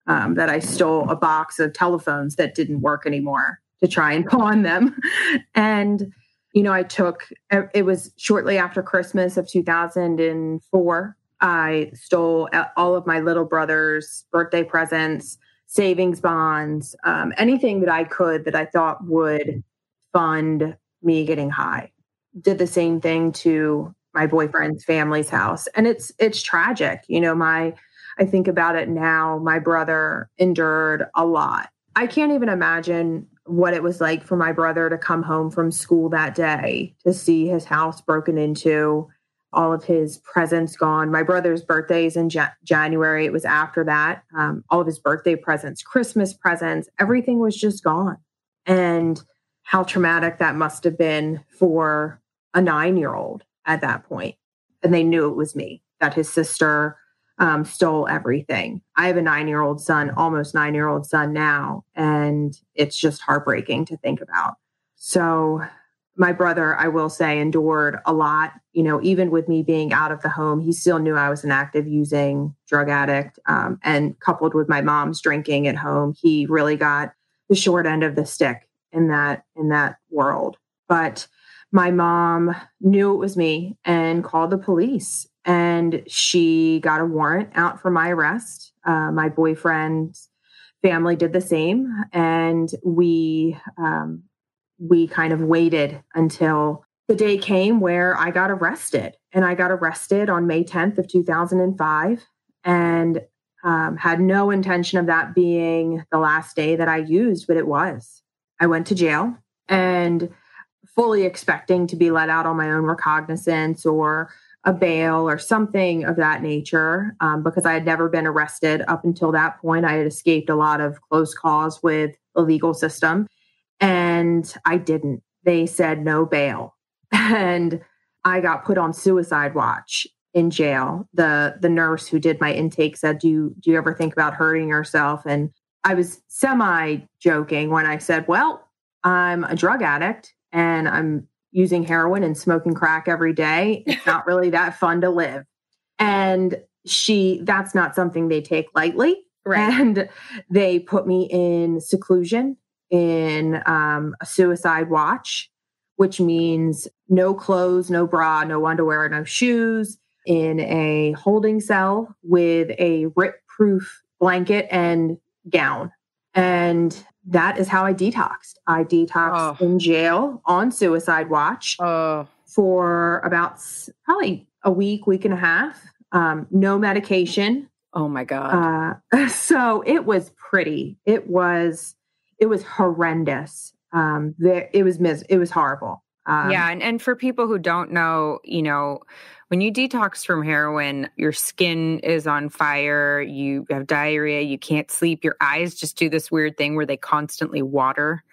[SPEAKER 2] Um, that I stole a box of telephones that didn't work anymore to try and pawn them. And, you know, I took, it was shortly after Christmas of 2004. I stole all of my little brother's birthday presents, savings bonds, um, anything that I could that I thought would fund me getting high. Did the same thing to my boyfriend's family's house. And it's it's tragic. You know, my I think about it now, my brother endured a lot. I can't even imagine what it was like for my brother to come home from school that day to see his house broken into, all of his presents gone. My brother's birthday is in ja- January. It was after that. Um, all of his birthday presents, Christmas presents, everything was just gone. And how traumatic that must have been for a nine year old at that point. And they knew it was me, that his sister um, stole everything. I have a nine year old son, almost nine year old son now, and it's just heartbreaking to think about. So, my brother, I will say, endured a lot. You know, even with me being out of the home, he still knew I was an active using drug addict. Um, and coupled with my mom's drinking at home, he really got the short end of the stick in that in that world. But my mom knew it was me and called the police and she got a warrant out for my arrest. Uh, my boyfriend's family did the same, and we um, we kind of waited until the day came where I got arrested, and I got arrested on May 10th of 2005, and um, had no intention of that being the last day that I used, but it was. I went to jail and fully expecting to be let out on my own recognizance or a bail or something of that nature um, because I had never been arrested up until that point. I had escaped a lot of close calls with the legal system, and I didn't. They said no bail, and I got put on suicide watch in jail. the The nurse who did my intake said, "Do you do you ever think about hurting yourself?" And I was semi joking when I said, "Well, I'm a drug addict." And I'm using heroin and smoking crack every day. It's not really that fun to live. And she, that's not something they take lightly. Right. And they put me in seclusion in um, a suicide watch, which means no clothes, no bra, no underwear, no shoes, in a holding cell with a rip proof blanket and gown. And that is how I detoxed. I detoxed oh. in jail on suicide watch oh. for about probably a week, week and a half. Um, no medication.
[SPEAKER 1] Oh my god!
[SPEAKER 2] Uh, so it was pretty. It was it was horrendous. Um, there, it was mis- it was horrible.
[SPEAKER 1] Um, yeah, and and for people who don't know, you know, when you detox from heroin, your skin is on fire, you have diarrhea, you can't sleep, your eyes just do this weird thing where they constantly water,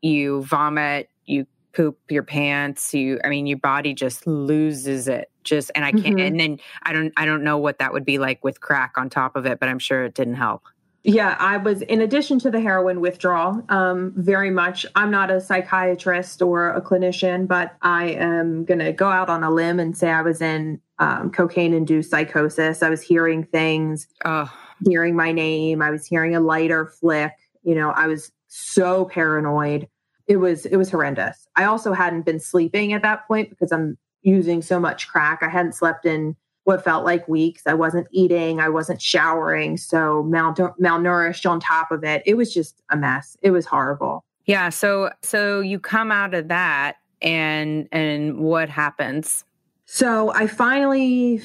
[SPEAKER 1] you vomit, you poop your pants, you I mean your body just loses it. Just and I can't mm-hmm. and then I don't I don't know what that would be like with crack on top of it, but I'm sure it didn't help.
[SPEAKER 2] Yeah, I was, in addition to the heroin withdrawal, um, very much. I'm not a psychiatrist or a clinician, but I am going to go out on a limb and say I was in um, cocaine induced psychosis. I was hearing things, oh. hearing my name. I was hearing a lighter flick. You know, I was so paranoid. It was it was horrendous. I also hadn't been sleeping at that point because I'm using so much crack. I hadn't slept in what felt like weeks. I wasn't eating, I wasn't showering, so mal- malnourished on top of it. It was just a mess. It was horrible.
[SPEAKER 1] Yeah, so so you come out of that and and what happens?
[SPEAKER 2] So I finally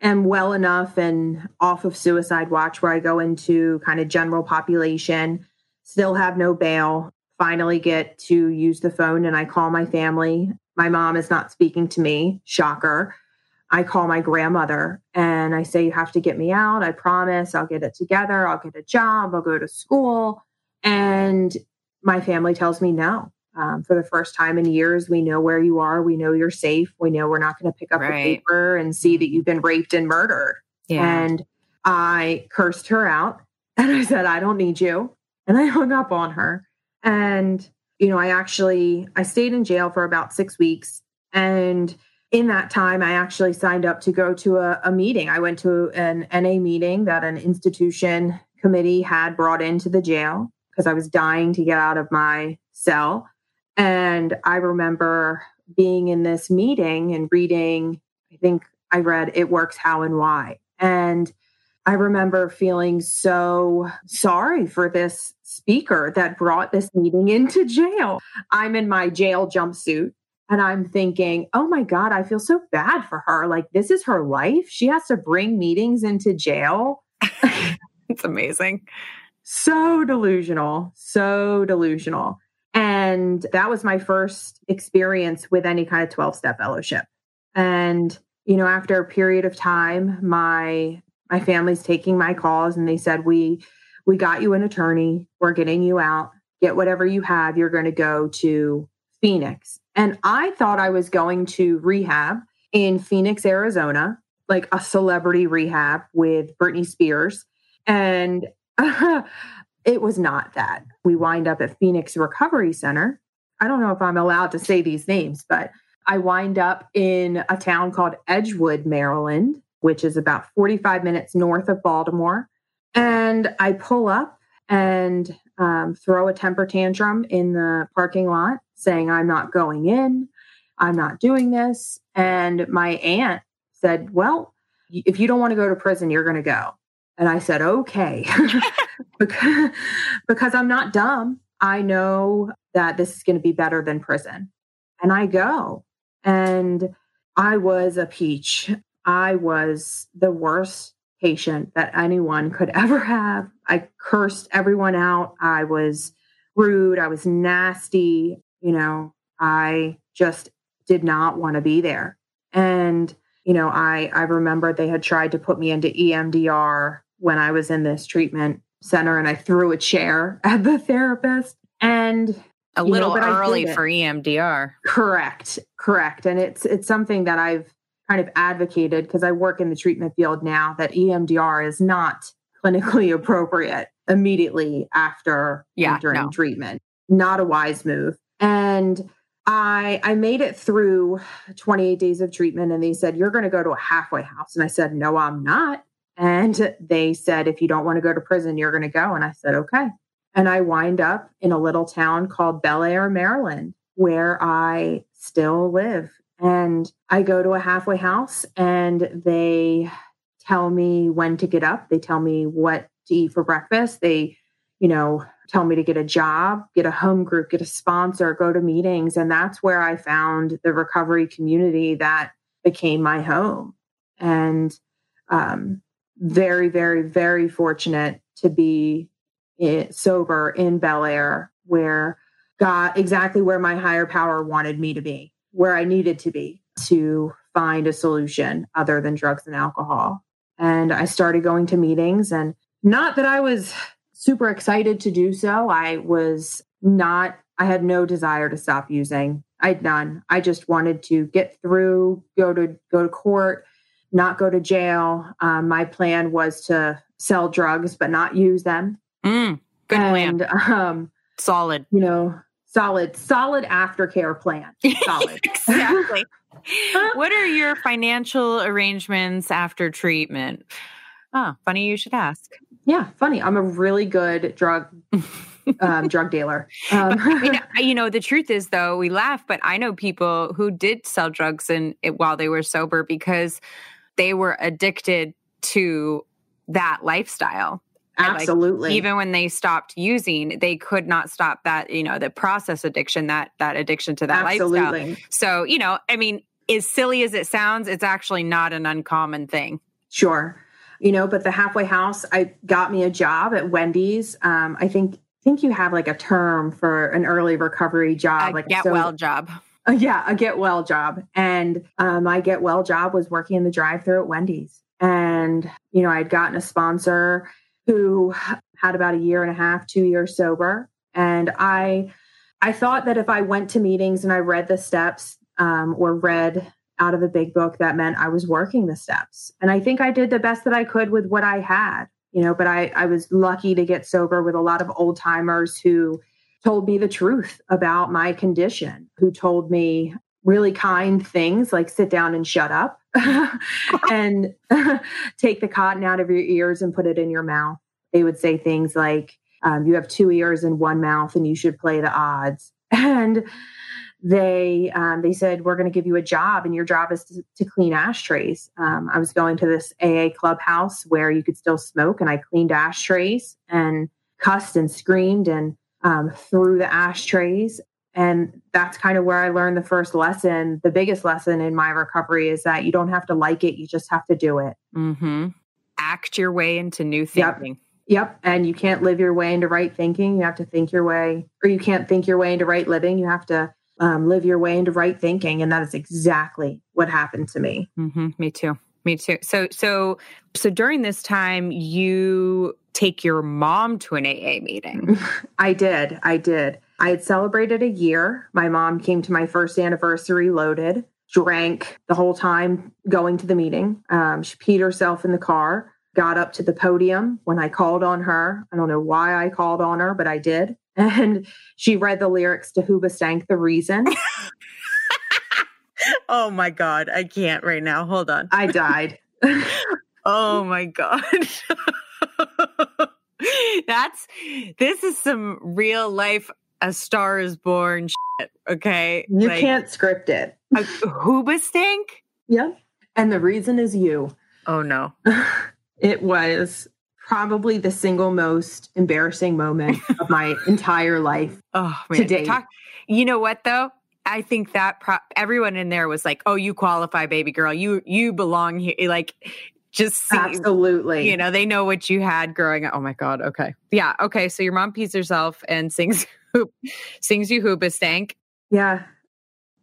[SPEAKER 2] am well enough and off of suicide watch where I go into kind of general population, still have no bail, finally get to use the phone and I call my family. My mom is not speaking to me, shocker. I call my grandmother and I say, You have to get me out. I promise I'll get it together. I'll get a job. I'll go to school. And my family tells me no. Um, for the first time in years, we know where you are. We know you're safe. We know we're not going to pick up right. the paper and see that you've been raped and murdered. Yeah. And I cursed her out and I said, I don't need you. And I hung up on her. And, you know, I actually, I stayed in jail for about six weeks and in that time, I actually signed up to go to a, a meeting. I went to an NA meeting that an institution committee had brought into the jail because I was dying to get out of my cell. And I remember being in this meeting and reading, I think I read It Works How and Why. And I remember feeling so sorry for this speaker that brought this meeting into jail. I'm in my jail jumpsuit and I'm thinking, oh my God, I feel so bad for her. Like, this is her life. She has to bring meetings into jail.
[SPEAKER 1] it's amazing.
[SPEAKER 2] So delusional, so delusional. And that was my first experience with any kind of 12 step fellowship. And, you know, after a period of time, my my family's taking my calls and they said, We we got you an attorney, we're getting you out, get whatever you have, you're going to go to Phoenix. And I thought I was going to rehab in Phoenix, Arizona, like a celebrity rehab with Britney Spears. And uh, it was not that. We wind up at Phoenix Recovery Center. I don't know if I'm allowed to say these names, but I wind up in a town called Edgewood, Maryland, which is about 45 minutes north of Baltimore. And I pull up and um, throw a temper tantrum in the parking lot saying, I'm not going in, I'm not doing this. And my aunt said, Well, if you don't want to go to prison, you're going to go. And I said, Okay, because, because I'm not dumb. I know that this is going to be better than prison. And I go. And I was a peach. I was the worst patient that anyone could ever have. I cursed everyone out. I was rude. I was nasty you know, I just did not want to be there. And, you know, I I remember they had tried to put me into EMDR when I was in this treatment center and I threw a chair at the therapist and
[SPEAKER 1] a little know, early for EMDR.
[SPEAKER 2] Correct. Correct. And it's it's something that I've kind of advocated because I work in the treatment field now that EMDR is not clinically appropriate immediately after yeah, entering no. treatment. Not a wise move. And I I made it through 28 days of treatment and they said you're going to go to a halfway house. And I said no I'm not. And they said if you don't want to go to prison you're going to go. And I said okay. And I wind up in a little town called Bel Air Maryland where I still live. And I go to a halfway house and they tell me when to get up. They tell me what to eat for breakfast. They you know tell me to get a job, get a home group, get a sponsor, go to meetings. And that's where I found the recovery community that became my home. And um, very, very, very fortunate to be in, sober in Bel Air, where got exactly where my higher power wanted me to be, where I needed to be to find a solution other than drugs and alcohol. And I started going to meetings and not that I was super excited to do so. I was not, I had no desire to stop using. I'd none. I just wanted to get through, go to go to court, not go to jail. Um, my plan was to sell drugs but not use them.
[SPEAKER 1] Mm, good
[SPEAKER 2] and,
[SPEAKER 1] plan.
[SPEAKER 2] Um,
[SPEAKER 1] Solid.
[SPEAKER 2] You know, solid, solid aftercare plan. Solid.
[SPEAKER 1] exactly. what are your financial arrangements after treatment? Oh, funny you should ask.
[SPEAKER 2] Yeah, funny. I'm a really good drug um, drug dealer. Um,
[SPEAKER 1] you, know, you, know, the truth is, though, we laugh, but I know people who did sell drugs and while they were sober because they were addicted to that lifestyle.
[SPEAKER 2] Absolutely.
[SPEAKER 1] Like, even when they stopped using, they could not stop that, you know, the process addiction, that that addiction to that Absolutely. lifestyle. So, you know, I mean, as silly as it sounds, it's actually not an uncommon thing.
[SPEAKER 2] Sure. You know, but the halfway house, I got me a job at Wendy's. Um, I think think you have like a term for an early recovery job,
[SPEAKER 1] a
[SPEAKER 2] like
[SPEAKER 1] get so, well job.
[SPEAKER 2] Uh, yeah, a get well job. And um, my get well job was working in the drive through at Wendy's. And, you know, I'd gotten a sponsor who had about a year and a half, two years sober. And I, I thought that if I went to meetings and I read the steps um, or read out of a big book, that meant I was working the steps. And I think I did the best that I could with what I had you know but i i was lucky to get sober with a lot of old timers who told me the truth about my condition who told me really kind things like sit down and shut up and take the cotton out of your ears and put it in your mouth they would say things like um, you have two ears and one mouth and you should play the odds and they um, they said we're going to give you a job and your job is to, to clean ashtrays um, i was going to this aa clubhouse where you could still smoke and i cleaned ashtrays and cussed and screamed and um, threw the ashtrays and that's kind of where i learned the first lesson the biggest lesson in my recovery is that you don't have to like it you just have to do it
[SPEAKER 1] mm-hmm. act your way into new thinking
[SPEAKER 2] yep. Yep. And you can't live your way into right thinking. You have to think your way, or you can't think your way into right living. You have to um, live your way into right thinking. And that is exactly what happened to me.
[SPEAKER 1] Mm-hmm. Me too. Me too. So, so, so during this time, you take your mom to an AA meeting.
[SPEAKER 2] I did. I did. I had celebrated a year. My mom came to my first anniversary loaded, drank the whole time going to the meeting. Um, she peed herself in the car, got up to the podium when I called on her. I don't know why I called on her, but I did and she read the lyrics to Hoobastank the Reason.
[SPEAKER 1] oh my God. I can't right now. Hold on.
[SPEAKER 2] I died.
[SPEAKER 1] oh my God. That's this is some real life a star is born shit, okay?
[SPEAKER 2] You like, can't script it.
[SPEAKER 1] A Hoobastank?
[SPEAKER 2] Yeah. And the reason is you.
[SPEAKER 1] Oh no.
[SPEAKER 2] it was probably the single most embarrassing moment of my entire life
[SPEAKER 1] oh, man. to date. Talk, you know what though? I think that pro- everyone in there was like, "Oh, you qualify, baby girl. You you belong here." Like, just see,
[SPEAKER 2] absolutely.
[SPEAKER 1] You know, they know what you had growing up. Oh my god. Okay. Yeah. Okay. So your mom pees herself and sings hoop, sings you Hoobastank.
[SPEAKER 2] Yeah.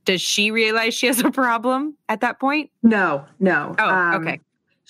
[SPEAKER 1] Does she realize she has a problem at that point?
[SPEAKER 2] No. No.
[SPEAKER 1] Oh. Um, okay.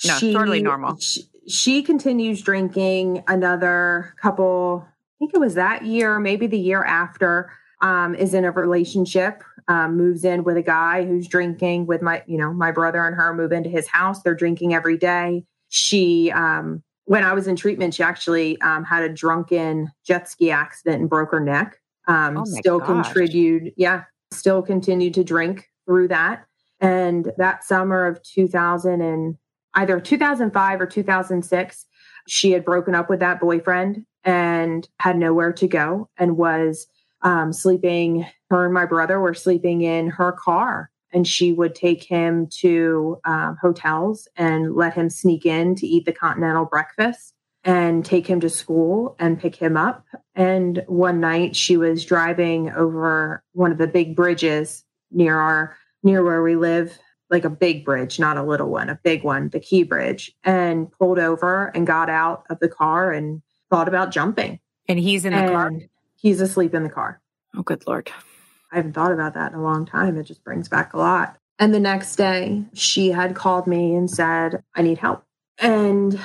[SPEAKER 1] No. She, totally normal.
[SPEAKER 2] She, she continues drinking another couple, I think it was that year, maybe the year after, um, is in a relationship, um, moves in with a guy who's drinking with my, you know, my brother and her move into his house. They're drinking every day. She, um, when I was in treatment, she actually um, had a drunken jet ski accident and broke her neck. Um, oh still gosh. continued, yeah, still continued to drink through that. And that summer of 2000 and either 2005 or 2006, she had broken up with that boyfriend and had nowhere to go and was um, sleeping. Her and my brother were sleeping in her car. And she would take him to um, hotels and let him sneak in to eat the continental breakfast and take him to school and pick him up. And one night she was driving over one of the big bridges near our near where we live like a big bridge, not a little one, a big one, the Key Bridge, and pulled over and got out of the car and thought about jumping.
[SPEAKER 1] And he's in the and car?
[SPEAKER 2] He's asleep in the car.
[SPEAKER 1] Oh, good Lord.
[SPEAKER 2] I haven't thought about that in a long time. It just brings back a lot. And the next day, she had called me and said, I need help. And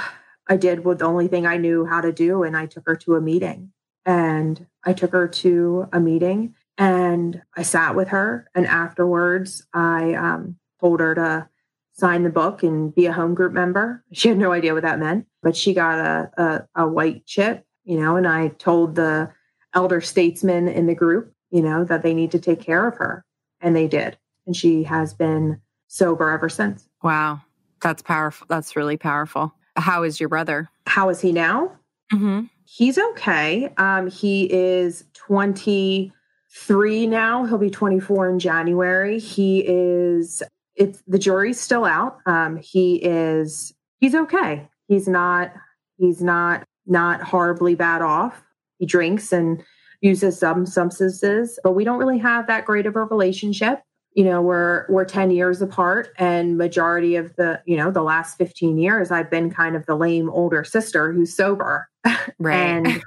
[SPEAKER 2] I did what the only thing I knew how to do. And I took her to a meeting. And I took her to a meeting and I sat with her. And afterwards, I um, told her to sign the book and be a home group member. She had no idea what that meant, but she got a, a, a white chip, you know, and I told the elder statesmen in the group, you know, that they need to take care of her. And they did. And she has been sober ever since.
[SPEAKER 1] Wow. That's powerful. That's really powerful. How is your brother?
[SPEAKER 2] How is he now?
[SPEAKER 1] Mm-hmm.
[SPEAKER 2] He's okay. Um, he is 23 now. He'll be 24 in January. He is, it's the jury's still out. Um, he is, he's okay. He's not, he's not, not horribly bad off. He drinks and uses some substances, but we don't really have that great of a relationship you know we're we're 10 years apart and majority of the you know the last 15 years i've been kind of the lame older sister who's sober
[SPEAKER 1] right
[SPEAKER 2] and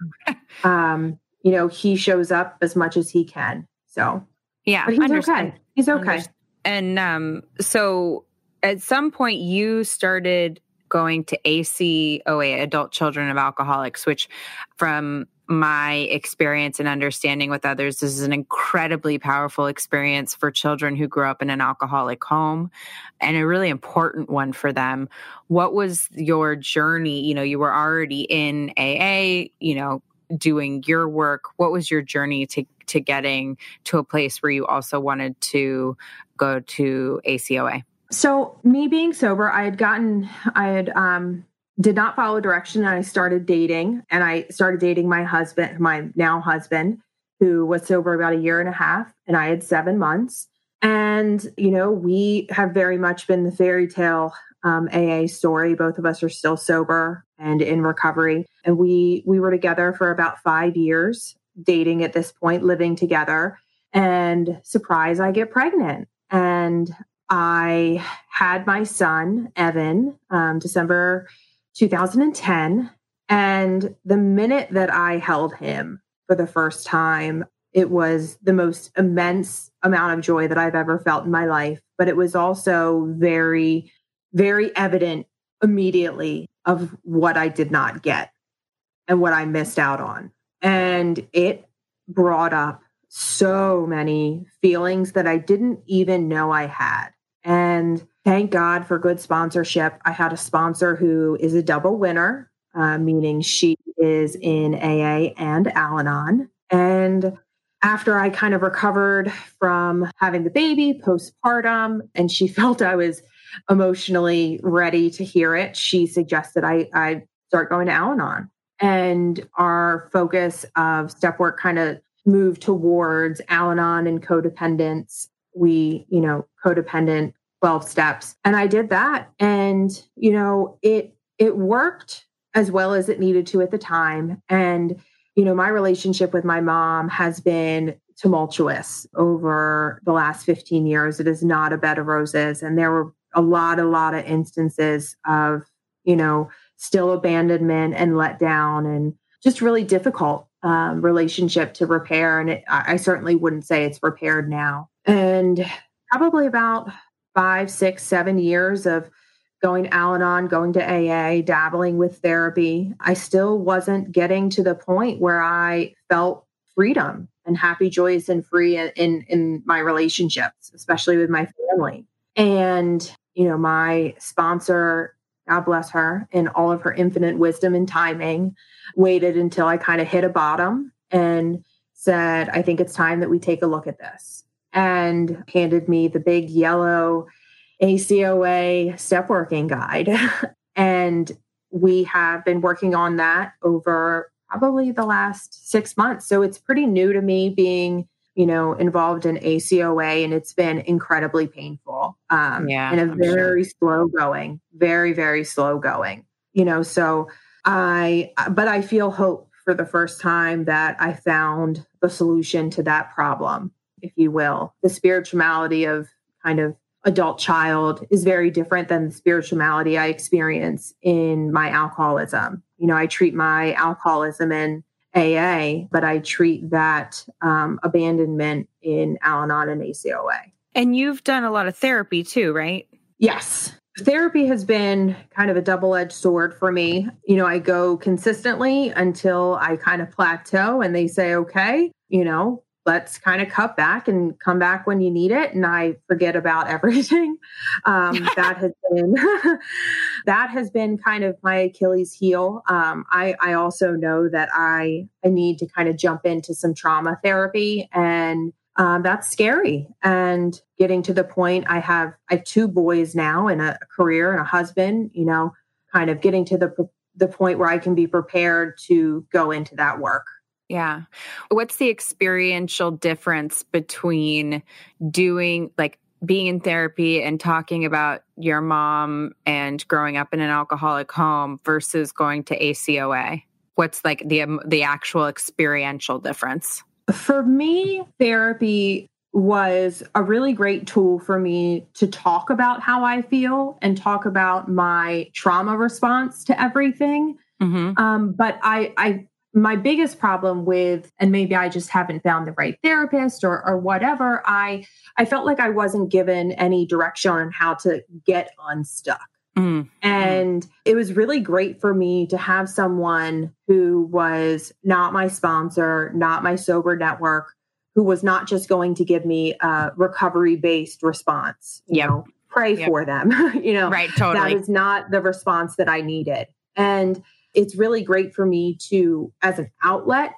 [SPEAKER 2] um you know he shows up as much as he can so
[SPEAKER 1] yeah
[SPEAKER 2] but he's understand. okay he's okay understand.
[SPEAKER 1] And um so at some point you started going to ACOA adult children of alcoholics which from my experience and understanding with others this is an incredibly powerful experience for children who grew up in an alcoholic home and a really important one for them. What was your journey? You know you were already in aa you know doing your work what was your journey to to getting to a place where you also wanted to go to ACOA
[SPEAKER 2] so me being sober i had gotten i had um did not follow direction and I started dating and I started dating my husband, my now husband, who was sober about a year and a half and I had seven months. And, you know, we have very much been the fairy tale um, AA story. Both of us are still sober and in recovery. And we we were together for about five years, dating at this point, living together. And surprise, I get pregnant. And I had my son, Evan, um, December 2010. And the minute that I held him for the first time, it was the most immense amount of joy that I've ever felt in my life. But it was also very, very evident immediately of what I did not get and what I missed out on. And it brought up so many feelings that I didn't even know I had. And thank God for good sponsorship. I had a sponsor who is a double winner, uh, meaning she is in AA and Al Anon. And after I kind of recovered from having the baby postpartum, and she felt I was emotionally ready to hear it, she suggested I, I start going to Al Anon. And our focus of step work kind of moved towards Al Anon and codependence. We, you know, codependent 12 steps. And I did that. And, you know, it it worked as well as it needed to at the time. And, you know, my relationship with my mom has been tumultuous over the last 15 years. It is not a bed of roses. And there were a lot, a lot of instances of, you know, still abandonment and let down and just really difficult um, relationship to repair. And it, I certainly wouldn't say it's repaired now. And probably about five, six, seven years of going Al Anon, going to AA, dabbling with therapy, I still wasn't getting to the point where I felt freedom and happy, joyous, and free in, in, in my relationships, especially with my family. And, you know, my sponsor, God bless her, in all of her infinite wisdom and timing, waited until I kind of hit a bottom and said, I think it's time that we take a look at this and handed me the big yellow ACOA step working guide. and we have been working on that over probably the last six months. So it's pretty new to me being, you know, involved in ACOA and it's been incredibly painful. Um, yeah, and a I'm very sure. slow going, very, very slow going, you know, so I, but I feel hope for the first time that I found the solution to that problem if you will. The spirituality of kind of adult child is very different than the spirituality I experience in my alcoholism. You know, I treat my alcoholism in AA, but I treat that um, abandonment in Al Anon and ACOA.
[SPEAKER 1] And you've done a lot of therapy too, right?
[SPEAKER 2] Yes. Therapy has been kind of a double edged sword for me. You know, I go consistently until I kind of plateau and they say, okay, you know, let's kind of cut back and come back when you need it and i forget about everything. Um, that has been that has been kind of my achilles heel. Um, I, I also know that i i need to kind of jump into some trauma therapy and um, that's scary. And getting to the point i have i have two boys now and a career and a husband you know kind of getting to the the point where i can be prepared to go into that work
[SPEAKER 1] yeah. What's the experiential difference between doing like being in therapy and talking about your mom and growing up in an alcoholic home versus going to ACOA? What's like the um, the actual experiential difference?
[SPEAKER 2] For me, therapy was a really great tool for me to talk about how I feel and talk about my trauma response to everything. Mm-hmm. Um, but I, I my biggest problem with and maybe i just haven't found the right therapist or, or whatever i i felt like i wasn't given any direction on how to get unstuck mm-hmm. and it was really great for me to have someone who was not my sponsor not my sober network who was not just going to give me a recovery based response you yep. know pray yep. for them you know
[SPEAKER 1] right totally
[SPEAKER 2] that is not the response that i needed and it's really great for me to as an outlet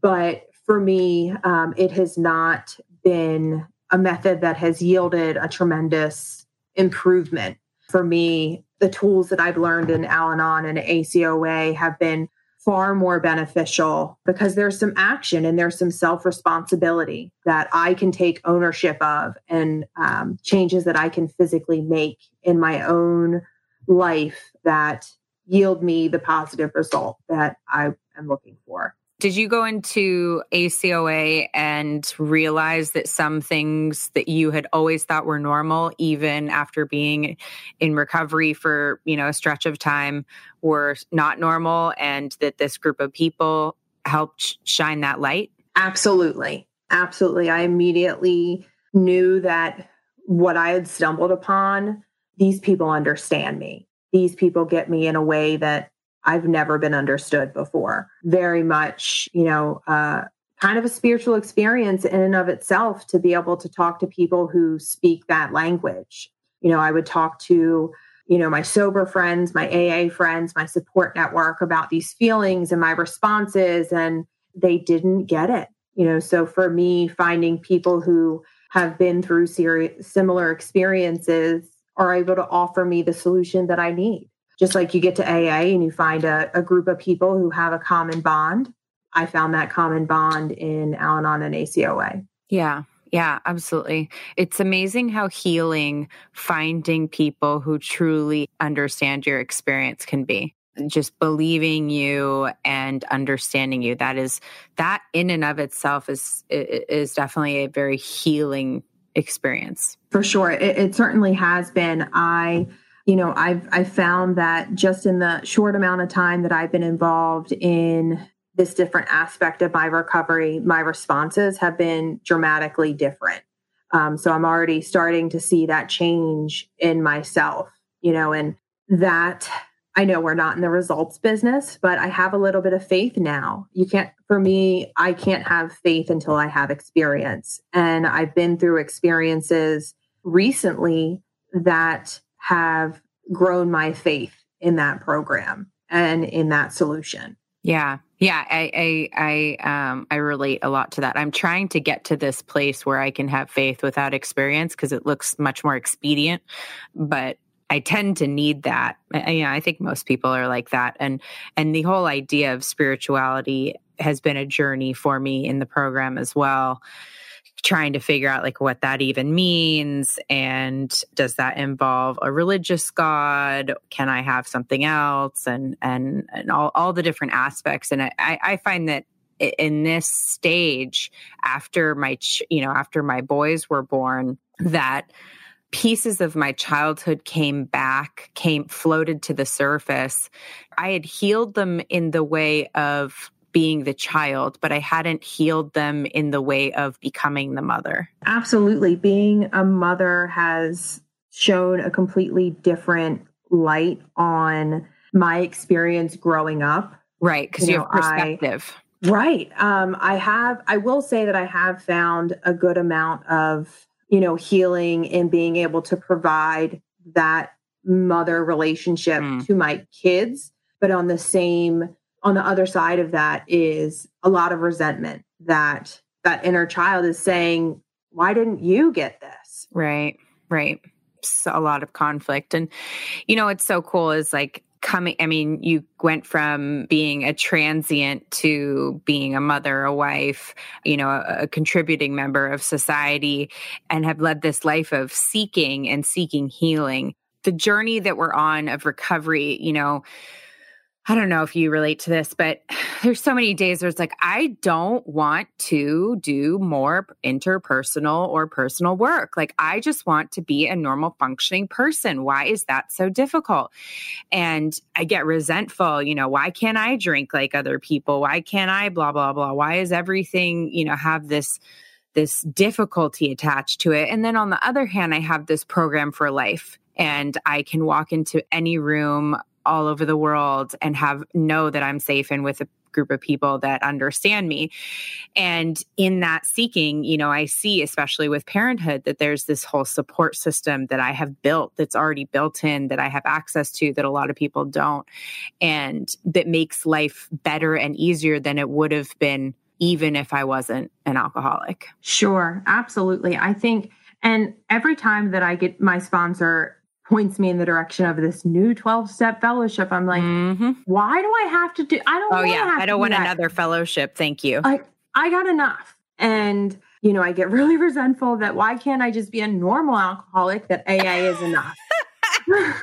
[SPEAKER 2] but for me um, it has not been a method that has yielded a tremendous improvement. For me the tools that i've learned in al-anon and acoa have been far more beneficial because there's some action and there's some self responsibility that I can take ownership of and um, changes that I can physically make in my own life that yield me the positive result that I am looking for.
[SPEAKER 1] Did you go into ACOA and realize that some things that you had always thought were normal, even after being in recovery for, you know, a stretch of time, were not normal and that this group of people helped shine that light?
[SPEAKER 2] Absolutely. Absolutely. I immediately knew that what I had stumbled upon, these people understand me these people get me in a way that I've never been understood before. Very much, you know, uh, kind of a spiritual experience in and of itself to be able to talk to people who speak that language. You know, I would talk to, you know, my sober friends, my AA friends, my support network about these feelings and my responses, and they didn't get it. You know, so for me, finding people who have been through similar experiences are able to offer me the solution that I need. Just like you get to AA and you find a, a group of people who have a common bond. I found that common bond in Al Anon and ACOA.
[SPEAKER 1] Yeah. Yeah, absolutely. It's amazing how healing finding people who truly understand your experience can be. Just believing you and understanding you. That is that in and of itself is is definitely a very healing experience.
[SPEAKER 2] For sure. It, it certainly has been. I you know i've i've found that just in the short amount of time that i've been involved in this different aspect of my recovery my responses have been dramatically different um, so i'm already starting to see that change in myself you know and that I know we're not in the results business, but I have a little bit of faith now. You can't, for me, I can't have faith until I have experience. And I've been through experiences recently that have grown my faith in that program and in that solution.
[SPEAKER 1] Yeah. Yeah, I I I um I relate a lot to that. I'm trying to get to this place where I can have faith without experience because it looks much more expedient, but I tend to need that. Yeah, I think most people are like that. And and the whole idea of spirituality has been a journey for me in the program as well trying to figure out like what that even means and does that involve a religious god can i have something else and and and all, all the different aspects and i i find that in this stage after my you know after my boys were born that pieces of my childhood came back, came floated to the surface. I had healed them in the way of being the child, but I hadn't healed them in the way of becoming the mother.
[SPEAKER 2] Absolutely. Being a mother has shown a completely different light on my experience growing up.
[SPEAKER 1] Right, because you, you know, have perspective.
[SPEAKER 2] Right. Um, I have, I will say that I have found a good amount of, you know, healing and being able to provide that mother relationship mm. to my kids. But on the same, on the other side of that is a lot of resentment that that inner child is saying, why didn't you get this?
[SPEAKER 1] Right. Right. So a lot of conflict. And, you know, it's so cool is like, coming i mean you went from being a transient to being a mother a wife you know a, a, contributing member of society and have led this life of seeking and seeking healing. The journey that we're on of recovery you know I don't know if you relate to this, but there's so many days where it's like, I don't want to do more interpersonal or personal work. Like, I just want to be a normal functioning person. Why is that so difficult? And I get resentful. You know, why can't I drink like other people? Why can't I blah, blah, blah? Why is everything, you know, have this? this difficulty attached to it. And then on the other hand, I have this program for life and I can walk into any room all over the world and have know that I'm safe and with a group of people that understand me. And in that seeking, you know, I see, especially with parenthood, that there's this whole support system that I have built that's already built in that I have access to that a lot of people don't. And that makes life better and easier than it would have been even if I wasn't an alcoholic.
[SPEAKER 2] Sure, absolutely. I think, and every time that I get my sponsor points me in the direction of this new 12 step fellowship. I'm like, mm-hmm. why do I have to do I don't
[SPEAKER 1] Oh yeah, I don't want another fellowship. Thank you.
[SPEAKER 2] Like I got enough. And you know, I get really resentful that why can't I just be a normal alcoholic that AA is enough?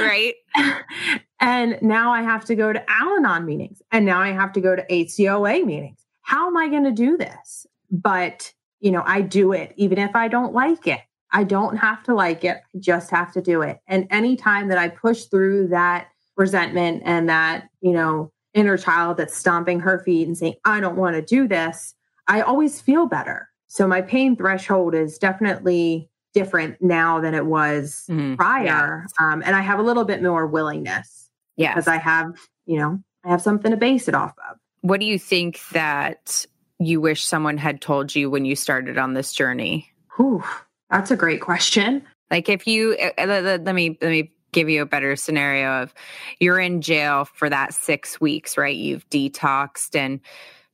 [SPEAKER 1] right.
[SPEAKER 2] and now I have to go to Al Anon meetings and now I have to go to ACOA meetings. How am I going to do this? But, you know, I do it even if I don't like it. I don't have to like it. I just have to do it. And anytime that I push through that resentment and that, you know, inner child that's stomping her feet and saying, I don't want to do this, I always feel better. So my pain threshold is definitely different now than it was mm, prior. Yeah. Um, and I have a little bit more willingness.
[SPEAKER 1] Yeah.
[SPEAKER 2] Because I have, you know, I have something to base it off of.
[SPEAKER 1] What do you think that you wish someone had told you when you started on this journey?
[SPEAKER 2] Whew. That's a great question.
[SPEAKER 1] Like if you uh, uh, let, let me let me give you a better scenario of you're in jail for that 6 weeks, right? You've detoxed and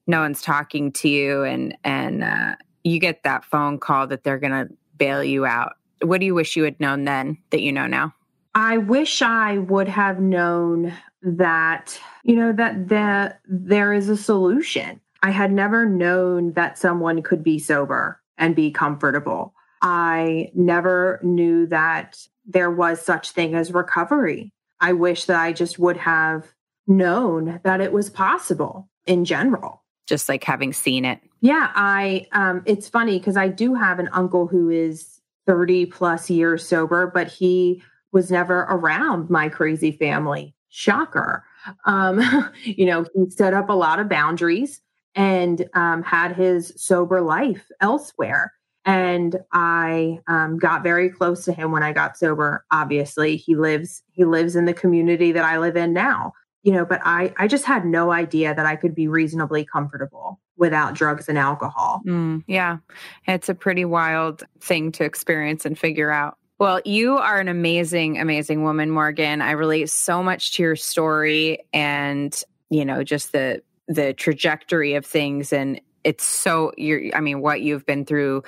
[SPEAKER 1] no one's talking to you and and uh, you get that phone call that they're going to bail you out. What do you wish you had known then that you know now?
[SPEAKER 2] I wish I would have known that you know that that there is a solution. I had never known that someone could be sober and be comfortable. I never knew that there was such thing as recovery. I wish that I just would have known that it was possible in general.
[SPEAKER 1] Just like having seen it.
[SPEAKER 2] Yeah, I um it's funny because I do have an uncle who is 30 plus years sober, but he was never around my crazy family. Shocker. Um, you know, he set up a lot of boundaries and um, had his sober life elsewhere and I um, got very close to him when I got sober. Obviously, he lives he lives in the community that I live in now. You know, but I I just had no idea that I could be reasonably comfortable without drugs and alcohol.
[SPEAKER 1] Mm, yeah, it's a pretty wild thing to experience and figure out. Well, you are an amazing, amazing woman, Morgan. I relate so much to your story and you know just the the trajectory of things and it's so you're i mean what you've been through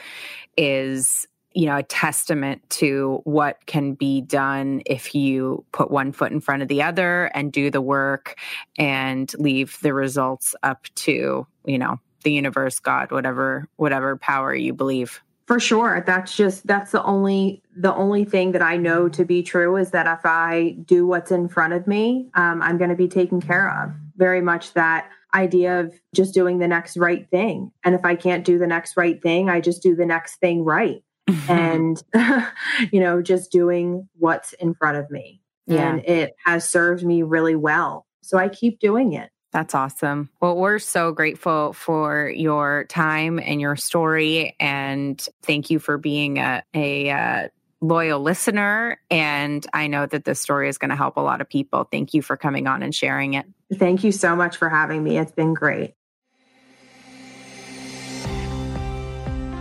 [SPEAKER 1] is you know a testament to what can be done if you put one foot in front of the other and do the work and leave the results up to you know the universe god whatever whatever power you believe.
[SPEAKER 2] For sure. That's just that's the only the only thing that i know to be true is that if i do what's in front of me um, i'm going to be taken care of. Very much that idea of just doing the next right thing. And if I can't do the next right thing, I just do the next thing right. and, you know, just doing what's in front of me. Yeah. And it has served me really well. So I keep doing it.
[SPEAKER 1] That's awesome. Well, we're so grateful for your time and your story. And thank you for being a, a, a uh, loyal listener. And I know that this story is going to help a lot of people. Thank you for coming on and sharing it.
[SPEAKER 2] Thank you so much for having me. It's been great.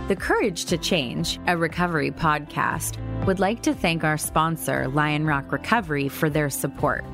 [SPEAKER 1] The Courage to Change, a recovery podcast, would like to thank our sponsor, Lionrock Recovery, for their support.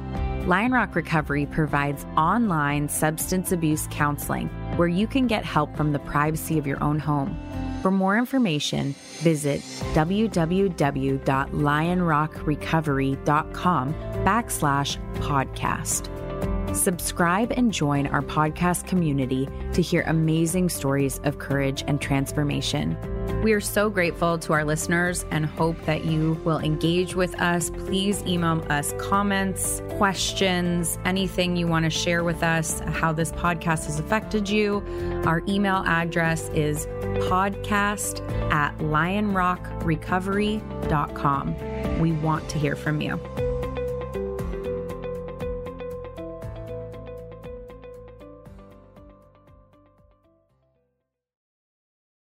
[SPEAKER 1] Lionrock Recovery provides online substance abuse counseling where you can get help from the privacy of your own home. For more information, visit www.lionrockrecovery.com backslash podcast. Subscribe and join our podcast community to hear amazing stories of courage and transformation. We are so grateful to our listeners and hope that you will engage with us. Please email us comments, questions, anything you want to share with us, how this podcast has affected you. Our email address is podcast at lionrockrecovery.com. We want to hear from you.